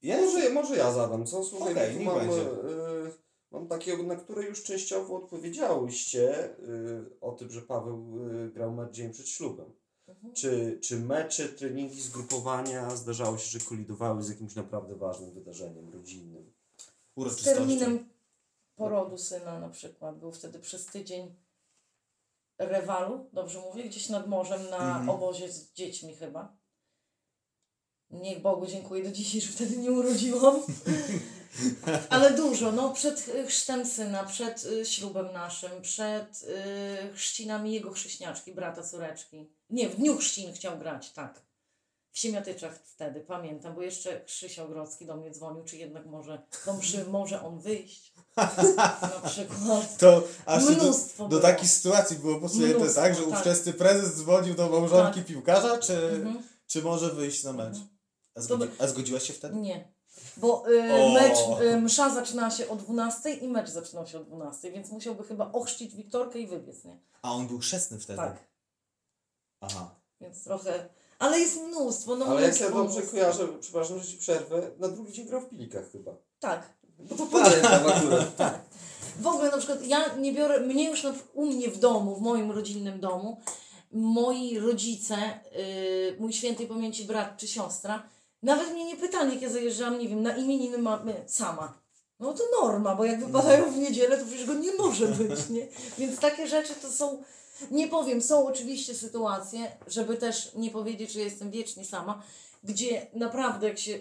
Ja już... Może, może ja zadam, co? Słuchaj, niech mam, będzie. y, mam takie, na które już częściowo odpowiedziałyście y, o tym, że Paweł y, grał mecz dzień przed ślubem. Mhm. Czy, czy mecze, treningi, zgrupowania zdarzało się, że kolidowały z jakimś naprawdę ważnym wydarzeniem rodzinnym? Z terminem porodu syna na przykład. Był wtedy przez tydzień rewalu, dobrze mówię, gdzieś nad morzem na Mhm. obozie z dziećmi chyba. Niech Bogu dziękuję do dzisiaj, że wtedy nie urodziłam. Ale dużo, no przed chrztem syna, przed y, ślubem naszym, przed y, chrzcinami jego chrześniaczki, brata, córeczki. Nie, w dniu chrzcin chciał grać, tak. W Siemiatyczach wtedy, pamiętam, bo jeszcze Krzysia Ogrodzki do mnie dzwonił, czy jednak może do mszy może on wyjść. Na przykład. To aż do, Mnóstwo do było. takiej sytuacji było posunięte tak, że tak. ówczesny prezes dzwonił do małżonki piłkarza, czy, Mhm. czy może wyjść na mecz? A, zgodzi, a zgodziłaś się wtedy? Nie. Bo y, mecz, y, msza zaczyna się o 12 i mecz zaczynał się o 12, więc musiałby chyba ochrzcić Wiktorkę i wybiec, nie? A on był chrzestny wtedy? Tak. Aha. Więc trochę. Ale jest mnóstwo, no Ale jak mnóstwo, ja dobrze mnóstwo. kojarzę, przepraszam, że ci przerwę, na drugi dzień grał w Pilikach chyba. Tak. Bo to pamiętam akurat. Tak. W ogóle na przykład ja nie biorę, mnie już na, u mnie w domu, w moim rodzinnym domu, moi rodzice, yy, mój świętej pamięci brat czy siostra, nawet mnie nie pytali, jak ja zajeżdżałam, nie wiem, na imieniny mamy sama. No to norma, bo jak wypadają w niedzielę, to przecież go nie może być, nie? Więc takie rzeczy to są, nie powiem, są oczywiście sytuacje, żeby też nie powiedzieć, że jestem wiecznie sama, gdzie naprawdę jak się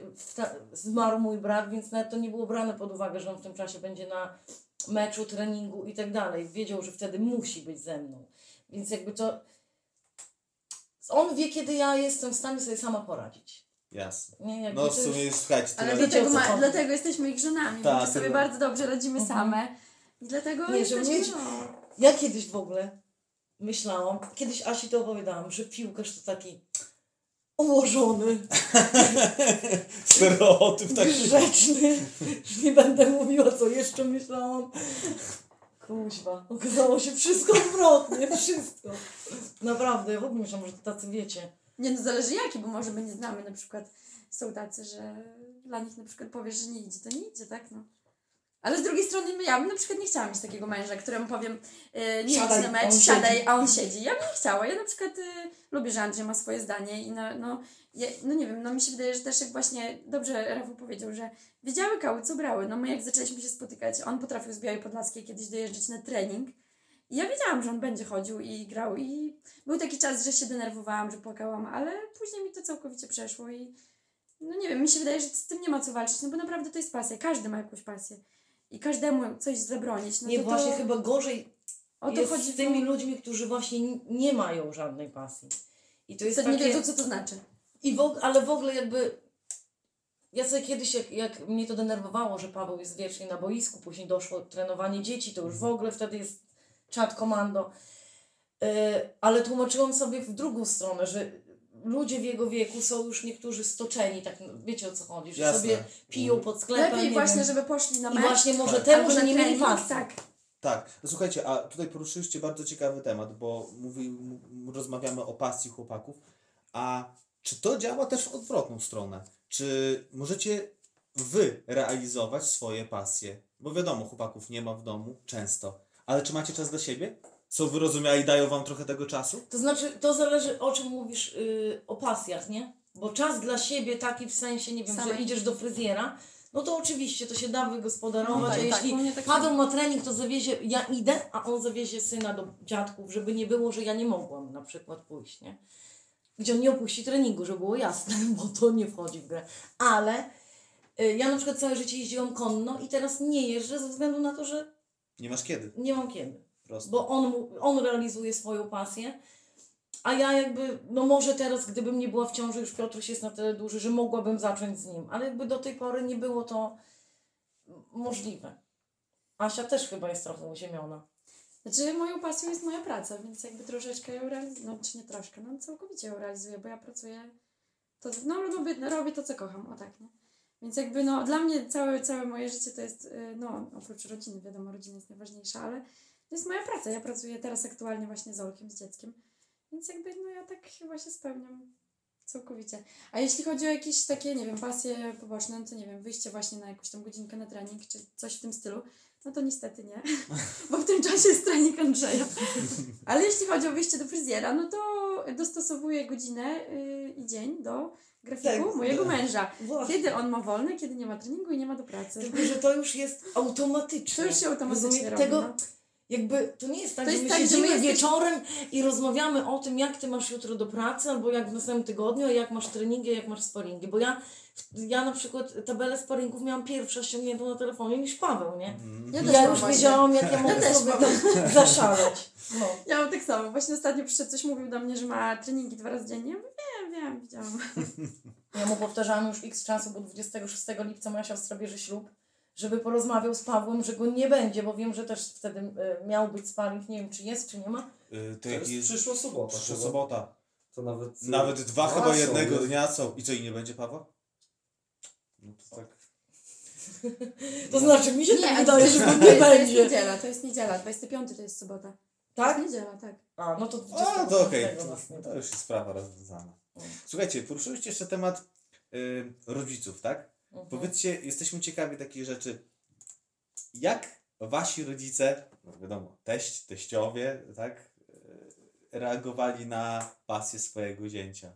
zmarł mój brat, więc nawet to nie było brane pod uwagę, że on w tym czasie będzie na meczu, treningu i tak dalej. Wiedział, że wtedy musi być ze mną. Więc jakby to... On wie, kiedy ja jestem w stanie sobie sama poradzić. Jasne. Nie, No w sumie już- słuchajcie, Ale dlatego, co ma, dlatego jesteśmy ich żonami, Tak, bo sobie bardzo dobrze radzimy Mhm. same. I dlatego Nie, jesteśmy, mieć- no, Ja kiedyś w ogóle myślałam, kiedyś Asi to opowiadałam, że piłkarz to taki ułożony, Stereotyp taki. grzeczny, że nie będę mówiła, co jeszcze myślałam. Kuźwa, okazało się wszystko odwrotnie, wszystko. Naprawdę, ja w ogóle myślałam, że to tacy wiecie. Nie no, zależy jaki, bo może my nie znamy, na przykład są tacy, że dla nich na przykład powiesz, że nie idzie, to nie idzie, tak no. Ale z drugiej strony ja bym na przykład nie chciała mieć takiego męża, któremu powiem e, nie Siadaj, idź na on mecz, siadaj, siedzi. a on siedzi. Ja bym nie chciała. Ja na przykład e, lubię, że Andrzej ma swoje zdanie i no, no, ja, no nie wiem, no mi się wydaje, że też jak właśnie dobrze Rafał powiedział, że wiedziały kały, co brały. No my jak zaczęliśmy się spotykać, on potrafił z Białej Podlaskiej kiedyś dojeżdżać na trening i ja wiedziałam, że on będzie chodził i grał i był taki czas, że się denerwowałam, że płakałam, ale później mi to całkowicie przeszło i no nie wiem, mi się wydaje, że z tym nie ma co walczyć, no bo naprawdę to jest pasja. Każdy ma jakąś pasję. I każdemu coś zabronić. No nie, to właśnie to, chyba gorzej o to chodzi. z tymi ludźmi, którzy właśnie nie mają żadnej pasji. I to jest Wtedy takie... nie wiedzą, co to znaczy. I w, ale w ogóle jakby ja sobie kiedyś, jak, jak mnie to denerwowało, że Paweł jest wiecznie na boisku, później doszło trenowanie dzieci, to już w ogóle wtedy jest czat komando. Yy, ale tłumaczyłam sobie w drugą stronę, że ludzie w jego wieku są już niektórzy stoczeni, tak no, wiecie o co chodzi, że Jasne. sobie piją pod sklepem. Lepiej nie właśnie, wiem. żeby poszli na I mecz. właśnie może Tak. temu, że nie mieli pasji. Tak. Tak, no słuchajcie, a tutaj poruszyliście bardzo ciekawy temat, bo mówi, rozmawiamy o pasji chłopaków, a czy to działa też w odwrotną stronę? Czy możecie wy realizować swoje pasje? Bo wiadomo, chłopaków nie ma w domu często, ale czy macie czas dla siebie? Są wyrozumiali i dają wam trochę tego czasu? To znaczy, to zależy o czym mówisz, yy, o pasjach, nie? Bo czas dla siebie taki w sensie, nie wiem, że Samej. idziesz do fryzjera, no to oczywiście to się da wygospodarować, No tak, a tak, jeśli tak Paweł samo. ma trening, to zawiezie, ja idę, a on zawiezie syna do dziadków, żeby nie było, że ja nie mogłam na przykład pójść, nie? Gdzie on nie opuści treningu, żeby było jasne, bo to nie wchodzi w grę. Ale y, ja na przykład całe życie jeździłam konno i teraz nie jeżdżę ze względu na to, że Nie masz kiedy? nie mam kiedy Prosto. bo on, on realizuje swoją pasję. A ja jakby, no może teraz, gdybym nie była w ciąży, już Piotruś jest na tyle duży, że mogłabym zacząć z nim, ale jakby do tej pory nie było to możliwe. Asia też chyba jest trochę uziemiona. Znaczy moją pasją jest moja praca, więc jakby troszeczkę ją realizuję, no czy nie troszkę, no całkowicie ją realizuję, bo ja pracuję, to, no robię, robię to, co kocham, o tak, nie? Więc jakby no dla mnie całe, całe moje życie to jest, y, no oprócz rodziny, wiadomo, rodzina jest najważniejsza, ale to jest moja praca, ja pracuję teraz aktualnie właśnie z Olkiem, z dzieckiem, więc jakby no ja tak chyba się spełniam całkowicie. A jeśli chodzi o jakieś takie, nie wiem, pasje poboczne, no to nie wiem, wyjście właśnie na jakąś tam godzinkę na trening, czy coś w tym stylu, no to niestety nie, bo w tym czasie jest trening Andrzeja. Ale jeśli chodzi o wyjście do fryzjera, no to dostosowuję godzinę yy, i dzień do grafiku Tak, mojego tak. męża. Właśnie. Kiedy on ma wolne, kiedy nie ma treningu i nie ma do pracy. Tylko, że to już jest automatyczne. To już się automatycznie Rozumie- robi. Tego, no. Jakby to nie jest tak, To że jest my tak, że siedzimy my jesteś- wieczorem i rozmawiamy o tym, jak ty masz jutro do pracy, albo jak w następnym tygodniu, jak masz treningi, jak masz sparingi. Bo ja, ja na przykład tabelę sparingów miałam pierwsza ściągniętą na telefonie niż Paweł, nie? Ja, Ja, też mam już właśnie. wiedziałam, jak ja mogę też sobie mam. zaszaleć. No. Ja mam tak samo. Właśnie ostatnio przyszedł coś mówił do mnie, że ma treningi dwa razy dziennie. Ja mówię, Wiem, wiem, widziałam. Ja mu powtarzałam już x czasu, bo 26 lipca moja siostra bierze ślub, żeby porozmawiał z Pawłem, że go nie będzie, bo wiem, że też wtedy y, miał być sparing, nie wiem czy jest, czy nie ma. Y, to To jest jest przyszła sobota. przyszła sobota. To nawet... Nawet dwa chyba są, jednego nie? dnia są. I co, i nie będzie Pawła? No to tak. To znaczy, mi się tak a wydaje, to że jest- go to nie jest- To jest będzie. niedziela, to jest niedziela. 25 to jest sobota. To Tak? jest niedziela, tak. A, no to A, to okej. 25 nas nie To już jest sprawa rozwiązana. Mm. Słuchajcie, poruszyliście jeszcze temat y, rodziców, tak? Mhm. Powiedzcie, jesteśmy ciekawi takich rzeczy. Jak wasi rodzice, no wiadomo, teść, teściowie, tak? y, Reagowali na pasję swojego zięcia.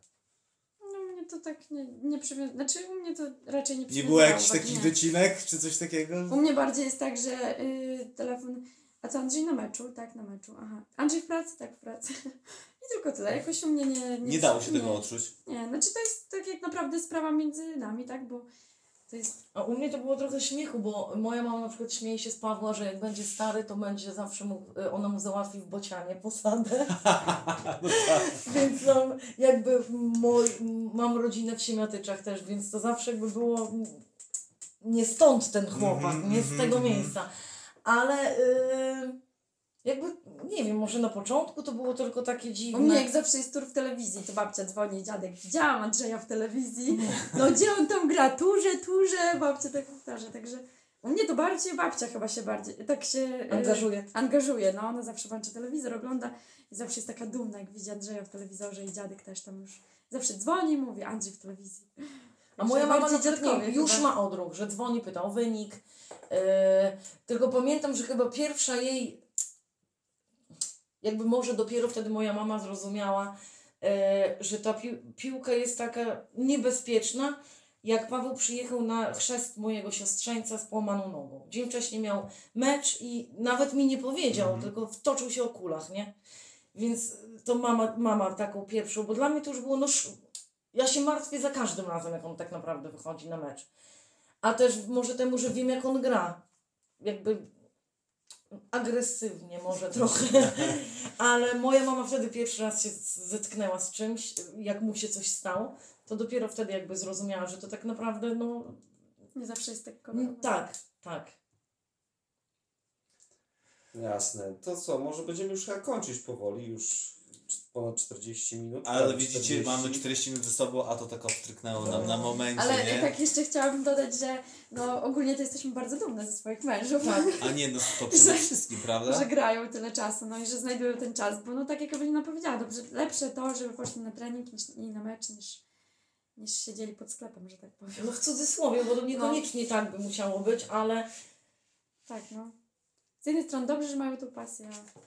No mnie to tak nie, nie przywią... Znaczy u mnie to raczej nie Nie przywiązało było jakichś takich nie. wycinek, czy coś takiego? U mnie bardziej jest tak, że y, telefon. A co Andrzej na meczu? Tak, na meczu. Aha. Andrzej w pracy? Tak, w pracy. I tylko tyle. Jakoś u mnie nie. Nie, Nie dało się nie, tego odczuć. Nie, znaczy to jest tak jak naprawdę sprawa między nami, tak? Bo to jest. A u mnie to było trochę śmiechu, bo moja mama na przykład śmieje się z Pawła, że jak będzie stary, to będzie zawsze mógł, y, ona mu załatwi w bocianie posadę. więc tam jakby moj, mam rodzinę w Siemiatyczach też, więc to zawsze jakby było nie stąd ten chłopak, Mhm, nie z mhm, tego mhm. miejsca. Ale y, jakby, nie wiem, może na początku to było tylko takie U dziwne. mnie jak zawsze jest tur w telewizji, to babcia dzwoni, dziadek, widziałam Andrzeja w telewizji. No gdzie on tam gra? Turze, turze, babcia tak powtarza. Także u mnie to bardziej babcia chyba się bardziej, tak się y, Angażuje. angażuje. No ona zawsze włącza telewizor, ogląda i zawsze jest taka dumna, jak widzi Andrzeja w telewizorze i dziadek też tam już zawsze dzwoni i mówi Andrzej w telewizji. A moja mama na przykład już chyba. ma odruch, że dzwoni, pyta o wynik. Yy, tylko pamiętam, że chyba pierwsza jej, jakby może dopiero wtedy moja mama zrozumiała, yy, że ta pi- piłka jest taka niebezpieczna, jak Paweł przyjechał na chrzest mojego siostrzeńca z połamaną nogą. Dzień wcześniej miał mecz i nawet mi nie powiedział, Mhm. tylko wtoczył się o kulach, nie? Więc to mama, mama taką pierwszą, bo dla mnie to już było, no ja się martwię za każdym razem, jak on tak naprawdę wychodzi na mecz. A też może temu, że wiem, jak on gra. Jakby agresywnie może trochę. Ale moja mama wtedy pierwszy raz się zetknęła z czymś, jak mu się coś stało, to dopiero wtedy jakby zrozumiała, że to tak naprawdę, no Nie zawsze jest tak kolorowo. tak, tak. Jasne. To co, może będziemy już chyba kończyć powoli, już ponad 40 minut. Ale prawie widzicie, 40. mamy 40 minut ze sobą, a to tak odstryknęło nam na momencie, Ale nie? tak jeszcze chciałabym dodać, że no ogólnie to jesteśmy bardzo dumne ze swoich mężów. Tak. A nie, no to przede wszystkim, prawda? że grają tyle czasu, no i że znajdują ten czas, bo no tak jak Ewelina powiedziała, dobrze, lepsze to, żeby poszli na trening niż, i na mecz, niż, niż siedzieli pod sklepem, że tak powiem. No w cudzysłowie, bo to niekoniecznie tak by musiało być, ale, Tak, no. Z jednej strony dobrze, że mają tą pasję, a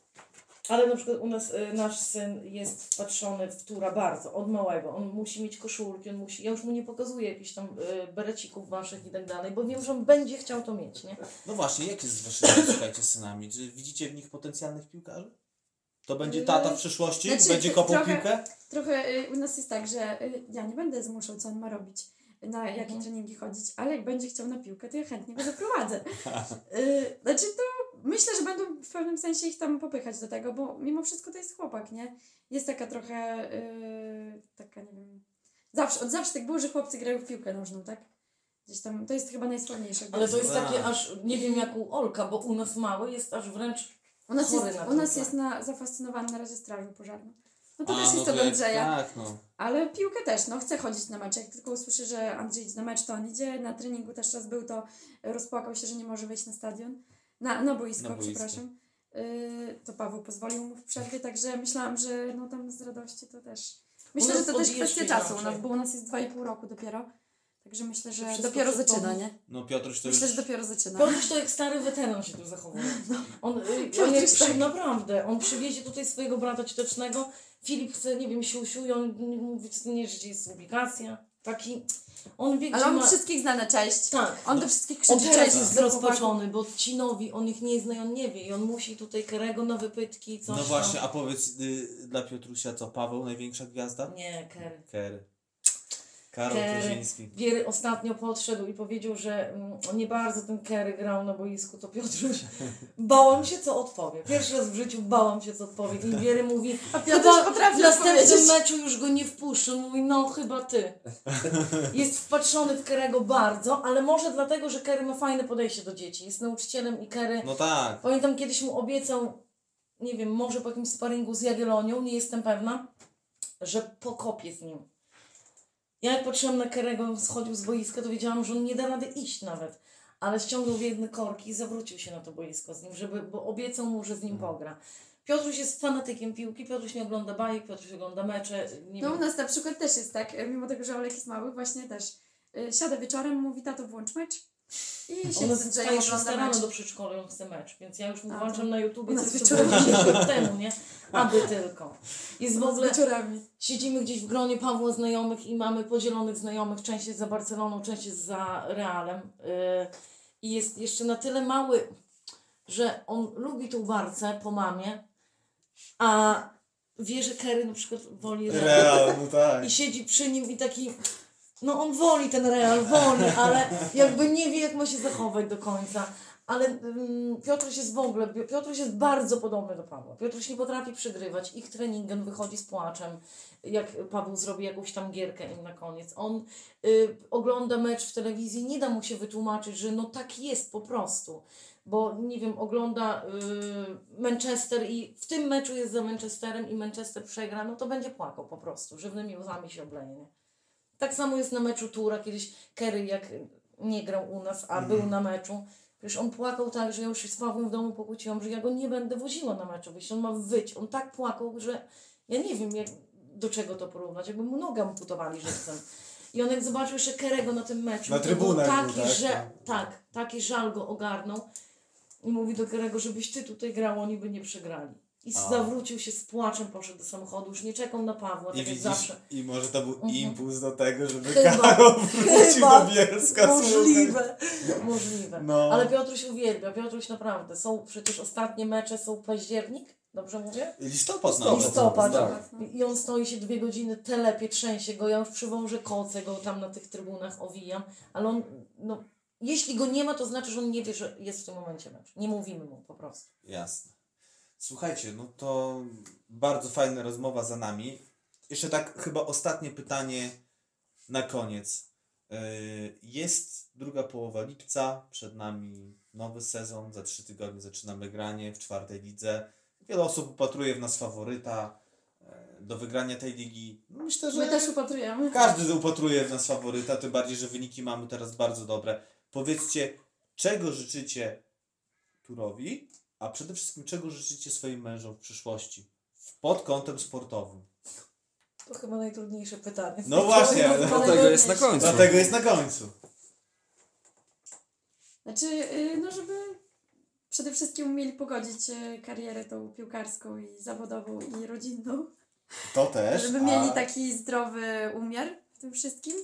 ale na przykład u nas y, nasz syn jest wpatrzony w tura bardzo, od małego. On musi mieć koszulki, on musi, ja już mu nie pokazuję jakichś tam y, berecików waszych i tak dalej, bo wiem, że on będzie chciał to mieć, nie? No właśnie, jak jest z waszymi, słuchajcie, synami? Czy widzicie w nich potencjalnych piłkarzy? To będzie tata w przyszłości? Znaczy, będzie kopał trochę- piłkę? trochę y, u nas jest tak, że y, ja nie będę zmuszał, co on ma robić, na jakie Mhm. treningi chodzić, ale jak będzie chciał na piłkę, to ja chętnie go zaprowadzę. y, znaczy to myślę, że będą w pewnym sensie ich tam popychać do tego, bo mimo wszystko to jest chłopak, nie? Jest taka trochę, y, taka nie wiem, zawsze, od zawsze tak było, że chłopcy grają w piłkę nożną, tak? Gdzieś tam, to jest chyba najsławniejsze. Ale to jest takie aż, nie wiem jak u Olka, bo u nas mały jest aż wręcz U nas jest, na u nas jest na, zafascynowany na razie strażą pożarną. No to A, też no jest to jak- Andrzeja. Tak, no. Ale piłkę też, no chce chodzić na mecz. Jak tylko usłyszy, że Andrzej idzie na mecz, to on idzie. Na treningu też raz był, to rozpłakał się, że nie może wejść na stadion. Na, na boisko, Na boisko. przepraszam. Yy, to Paweł pozwolił mu w przerwie, także myślałam, że no tam z radości to też. Myślę, że to też kwestia czasu u nas, bo u nas jest 2,5 roku dopiero. Także myślę, że dopiero zaczyna, nie? No Piotruś to Myślę, już... że dopiero zaczyna. Piotruś to jak stary weteran się tu zachowuje. On, y, on jak, tak. naprawdę, on przywiezie tutaj swojego brata ciotecznego, Filip chce, nie wiem, siusiu i on mówi, nie, że jest ubikacja. Taki, on wie, Ale on ma... wszystkich zna na cześć. Tak. On do wszystkich On krzyczy teraz cześć. jest zrozpaczony, bo ci nowi, on ich nie zna i on nie wie. I on musi tutaj Kerego na wypytki, coś No tam. właśnie, a powiedz y, dla Piotrusia co, Paweł największa gwiazda? Nie, Kery. Kery. Karol. Koziński. Wiery ostatnio podszedł i powiedział, że mm, nie bardzo ten Kerry grał na boisku, to Piotruś. Bałam się, co odpowie. Pierwszy raz w życiu bałam się, co odpowie. I Wiery mówi, A Piotr chyba potrafi w następnym meczu już go nie wpuszczę. Mówi, no chyba ty. Jest wpatrzony w Kerego bardzo, ale może dlatego, że Kerry ma fajne podejście do dzieci. Jest nauczycielem i Kerry... No tak. Pamiętam kiedyś mu obiecał, nie wiem, może po jakimś sparingu z Jagiellonią, nie jestem pewna, że pokopie z nim. Ja jak patrzyłam na Kerego, on schodził z boiska, to wiedziałam, że on nie da rady iść nawet. Ale ściągnął w jedne korki i zawrócił się na to boisko z nim, żeby, bo obiecał mu, że z nim pogra. Piotruś jest fanatykiem piłki, Piotruś nie ogląda bajek, Piotruś ogląda mecze, nie No u wiem. nas na przykład też jest tak, mimo tego, że Olek jest mały, właśnie też y, siada wieczorem, mówi tato włącz mecz i On siedzi nas z wstaje Andrzejem, 6 ogląda rano do przedszkola on chce mecz, więc ja już mu włączam na YouTube co wieczorem. było 10 lat temu, nie? Aby tylko. Jest w Z ogóle wieczorami. Siedzimy gdzieś w gronie Pawła znajomych i mamy podzielonych znajomych. Część jest za Barceloną, część jest za Realem. Yy, I jest jeszcze na tyle mały, że on lubi tą Barcę po mamie, a wie, że Kerry na przykład woli Real. Real, no tak. I siedzi przy nim i taki, no on woli ten Real, woli, ale jakby nie wie, jak ma się zachować do końca. Ale mm, Piotruś jest w ogóle, Piotruś jest bardzo podobny do Pawła. Piotruś nie potrafi przegrywać. Ich treningiem wychodzi z płaczem, jak Paweł zrobi jakąś tam gierkę im na koniec. On y, ogląda mecz w telewizji, nie da mu się wytłumaczyć, że no tak jest po prostu. Bo nie wiem, ogląda y, Manchester i w tym meczu jest za Manchesterem i Manchester przegra, no to będzie płakał po prostu, żywnymi łzami się obleje. Nie? Tak samo jest na meczu Tura, kiedyś Kerry jak nie grał u nas, a był na meczu. Przecież on płakał tak, że ja już się z Pawłem w domu pokłóciłam, że ja go nie będę woziła na meczu, jeśli on ma wyć. On tak płakał, że ja nie wiem jak, do czego to porównać, jakby mu nogę amputowali żywcem. I on jak zobaczył jeszcze Kerego na tym meczu, Na to taki, był, tak? że tak, taki żal go ogarnął i mówi do Kerego, żebyś ty tutaj grał, oni by nie przegrali. I A. zawrócił się z płaczem, poszedł do samochodu, już nie czekał na Pawła, I tak jak widzisz, zawsze. i może to był Mhm. impuls do tego, żeby Chyba. Karol wrócił Chyba. do Bielska Możliwe, możliwe. No. Ale Piotruś uwielbia, Piotruś naprawdę. Są przecież ostatnie mecze, są październik, dobrze mówię? Listopad Listopad. nawet. Listopad. tak. I on stoi się dwie godziny, telepie, trzęsie go, ja już przywożę koce go tam na tych trybunach owijam, ale on, no, jeśli go nie ma, to znaczy, że on nie wie, że jest w tym momencie mecz. Nie mówimy mu po prostu. Jasne. Słuchajcie, no to bardzo fajna rozmowa za nami. Jeszcze tak chyba ostatnie pytanie na koniec. Yy, Jest druga połowa lipca, przed nami nowy sezon, za trzy tygodnie zaczynamy granie w czwartej lidze. Wiele osób upatruje w nas faworyta yy, do wygrania tej ligi. No Myślę, że My też upatrujemy. każdy upatruje w nas faworyta, tym bardziej, że wyniki mamy teraz bardzo dobre. Powiedzcie, czego życzycie Turowi, a przede wszystkim czego życzycie swoim mężom w przyszłości? Pod kątem sportowym. To chyba najtrudniejsze pytanie. No właśnie, Dlatego jest na końcu. Dlatego jest na końcu. Znaczy, y, no żeby przede wszystkim umieli pogodzić y, karierę tą piłkarską i zawodową i rodzinną. To też. Żeby a- mieli taki zdrowy umiar w tym wszystkim.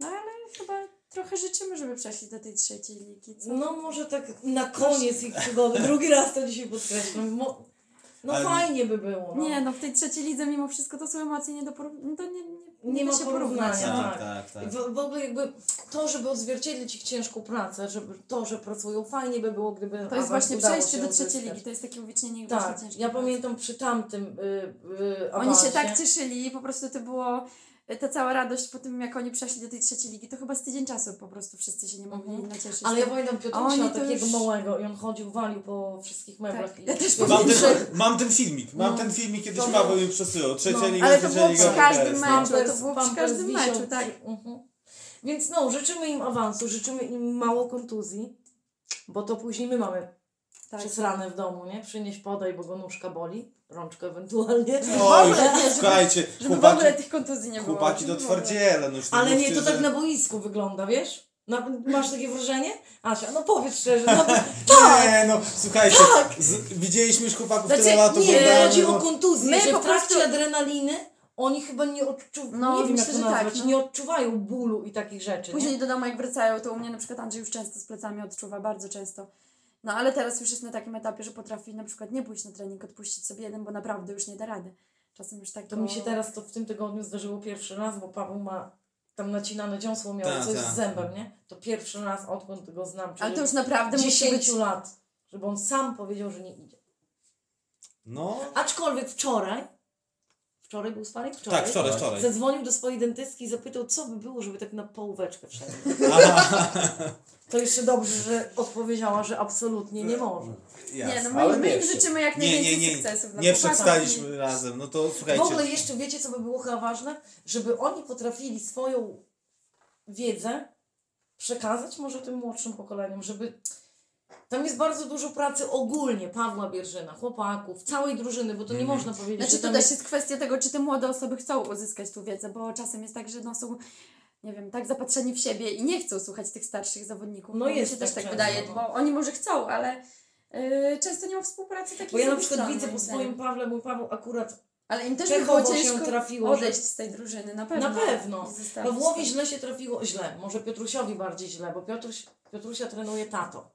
No ale chyba trochę życzymy, żeby przeszli do tej trzeciej ligi. Co? No może tak na koniec ich przygody. Drugi raz to dzisiaj podkreślam. Mo- no Ale- fajnie by było. No. Nie, no w tej trzeciej lidze mimo wszystko to są emocje nie do poró- no to nie, nie, nie, Nie ma się porównania. porównać. Tak, tak, tak. W, w ogóle jakby to, żeby odzwierciedlić ich ciężką pracę, żeby to, że pracują, fajnie by było, gdyby To jest właśnie przejście do trzeciej ligi, to jest takie uwiecznienie Tak, ja pracy. pamiętam przy tamtym y, y, Oni się tak cieszyli, po prostu to było ta cała radość po tym, jak oni przeszli do tej trzeciej ligi, to chyba z tydzień czasu po prostu wszyscy się nie mogli Mhm. nacieszyć. Ale ja pamiętam Piotrusia, takiego już- małego i on chodził, walił po wszystkich meblach. Tak, i ja też Mam ten, mam ten filmik, mam No. ten filmik, kiedyś To Paweł było- mi przesyłał. Trzecia No. liga, Ale to było przy każdym meczu. no. to było przy każdym meczu, tak. Mhm. Więc no, życzymy im awansu, życzymy im mało kontuzji, bo to później my mamy tak. przez ranę w domu, nie? Przynieś podaj, bo go nóżka boli, rączka ewentualnie. Oj, żeby- słuchajcie, Żeby w chłopaki, ogóle tych kontuzji nie było. chłopaki to w twardziele. No Ale nie, to tak że- na boisku wygląda, wiesz? Na, masz takie wrażenie? Asia, no powiedz szczerze, no, Nie, no słuchajcie, z, widzieliśmy już chłopaków Znaczy, tyle lat nie, chodzi no. o kontuzję, My że po w trakcie prostu- adrenaliny oni chyba nie odczuwają, No, nie wiem myślę, jak to że tak, nazwać, no. nie odczuwają bólu i takich rzeczy. Później nie? do domu jak wracają, to u mnie na przykład Andrzej już często z plecami odczuwa, bardzo często. No ale teraz już jest na takim etapie, że potrafi na przykład nie pójść na trening, odpuścić sobie jeden, bo naprawdę już nie da rady. Czasem już tak To mi się teraz to w tym tygodniu zdarzyło pierwszy raz, bo Paweł ma tam nacinane dziąsło miał Tak, coś tak. z zębem, nie? To pierwszy raz odkąd go znam, czyli Ale to już naprawdę musi 10 być... lat, żeby on sam powiedział, że nie idzie. No, Aczkolwiek wczoraj, wczoraj był sparring? Wczoraj. tak, wczoraj, wczoraj. Zadzwonił do swojej dentystki i zapytał, co by było, żeby tak na połóweczkę wszedł. To jeszcze dobrze, że odpowiedziała, że absolutnie nie może. Nie, no my, my nie im życzymy jak Nie, najwięcej nie, nie, sukcesów. nie przetrwaliśmy razem, no to W słuchajcie. ogóle jeszcze wiecie, co by było chyba ważne? Żeby oni potrafili swoją wiedzę przekazać może tym młodszym pokoleniom, żeby tam jest bardzo dużo pracy ogólnie Pawła Bierżyna, chłopaków, całej drużyny, bo to nie Mhm. można powiedzieć, Znaczy że to też jest... jest kwestia tego, czy te młode osoby chcą uzyskać tą wiedzę, bo czasem jest tak, że no są, nie wiem, tak zapatrzeni w siebie i nie chcą słuchać tych starszych zawodników. No jest się też tak tak wydaje, no. bo oni może chcą, ale yy, często nie ma współpracy takiej Bo ja na przykład widzę po swoim Pawle, mój Paweł akurat Ale im też było się ciężko trafiło, odejść z tej drużyny, na pewno. Na pewno. Pawłowi to. źle się trafiło, źle, może Piotrusiowi bardziej źle, bo Piotruś, Piotrusia trenuje tato.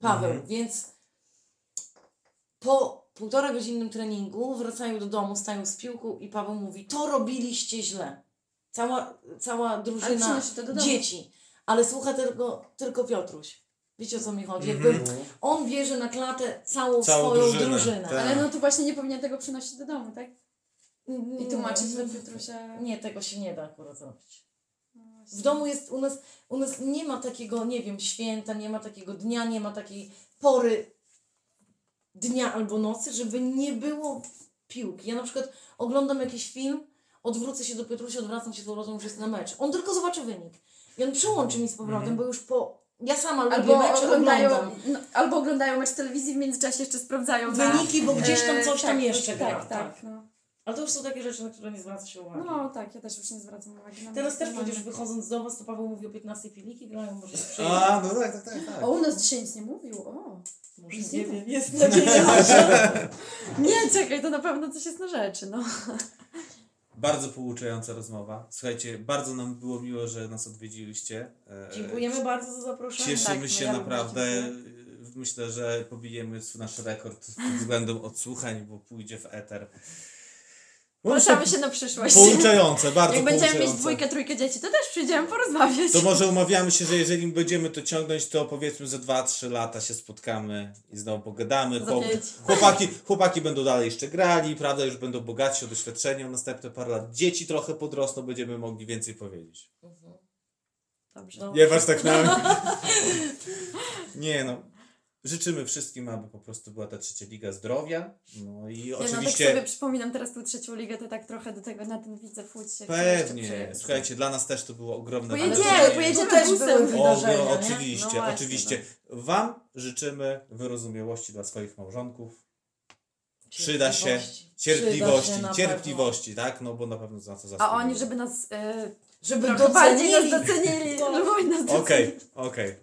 Paweł, Mhm. więc po półtora godzinnym treningu wracają do domu, stają z piłką i Paweł mówi, to robiliście źle. Cała, cała drużyna do dzieci, ale słucha tylko, tylko Piotruś. Wiecie o co mi chodzi? Jakby on bierze na klatę całą, Całą swoją drużynę, drużynę. tak. Ale no to właśnie nie powinien tego przynosić do domu, tak? I tłumaczyć dla Piotrusia. Nie, tego się nie da akurat zrobić. W domu jest, u nas, u nas nie ma takiego, nie wiem, święta, nie ma takiego dnia, nie ma takiej pory dnia albo nocy, żeby nie było piłki. Ja na przykład oglądam jakiś film, odwrócę się do Piotrusia, odwracam się z powrotem, że jest na mecz. On tylko zobaczy wynik. I on przyłączy mi z powrotem, bo już po... Ja sama lubię Albo mecze, oglądają, oglądam. no, albo oglądają mecz telewizji, w międzyczasie jeszcze sprawdzają na- Wyniki, bo gdzieś tam E, coś tam tak, jeszcze gra. Tak, tak. No. Ale to już są takie rzeczy, na które nie zwraca się uwagi. no tak, ja też już nie zwracam uwagi na Teraz też na- przecież wychodząc do Was, to Paweł mówi o 15 piliki grają, może się przyjdzie. A, no tak, tak, tak. tak. O, u nas dzisiaj nic nie mówił, o. Może nie nie wiem, jest nadzieja. Nie, czekaj, to na pewno coś jest na rzeczy, no. Bardzo pouczająca rozmowa. Słuchajcie, bardzo nam było miło, że nas odwiedziliście. E, Dziękujemy bardzo za zaproszenie. Cieszymy Tak, się no ja również naprawdę. Myślę, że pobijemy nasz rekord pod względem odsłuchań, bo pójdzie w eter. Poruszamy się na przyszłość. Pouczające, bardzo Jak będziemy mieć dwójkę, trójkę dzieci, to też przyjdziemy porozmawiać. To może umawiamy się, że jeżeli będziemy to ciągnąć, to powiedzmy za 2-3 lata się spotkamy i znowu pogadamy. Za Chłop, chłopaki, chłopaki będą dalej jeszcze grali, prawda? Już będą bogatsi o doświadczenie następne parę lat. Dzieci trochę podrosną, będziemy mogli więcej powiedzieć. Mhm. Dobrze. No. Nie patrz tak na mnie. Nie no. Życzymy wszystkim, aby po prostu była ta trzecia liga zdrowia. No i Ja no tak oczywiście. sobie przypominam teraz tą trzecią ligę, to tak trochę do tego na ten widzę fuć się. Pewnie. Słuchajcie, dla nas też to było ogromne Pojedziemy, wydarzenie. pojedziemy To też były O, wydarzenia, no, nie? oczywiście, No właśnie, oczywiście. Wam życzymy wyrozumiałości dla swoich małżonków. Przyda się cierpliwości, Przyda się cierpliwości, tak? No bo na pewno za co A zasługują. oni, żeby nas e, Żeby bardziej nas docenili. docenili. No. Żeby oni nas docenili. Okej, okej.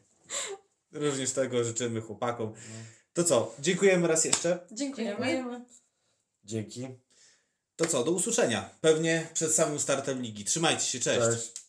Również tego życzymy chłopakom. To co, dziękujemy raz jeszcze. Dziękujemy. Dziękujemy. Dzięki. To co, do usłyszenia. Pewnie przed samym startem ligi. Trzymajcie się, cześć. Cześć.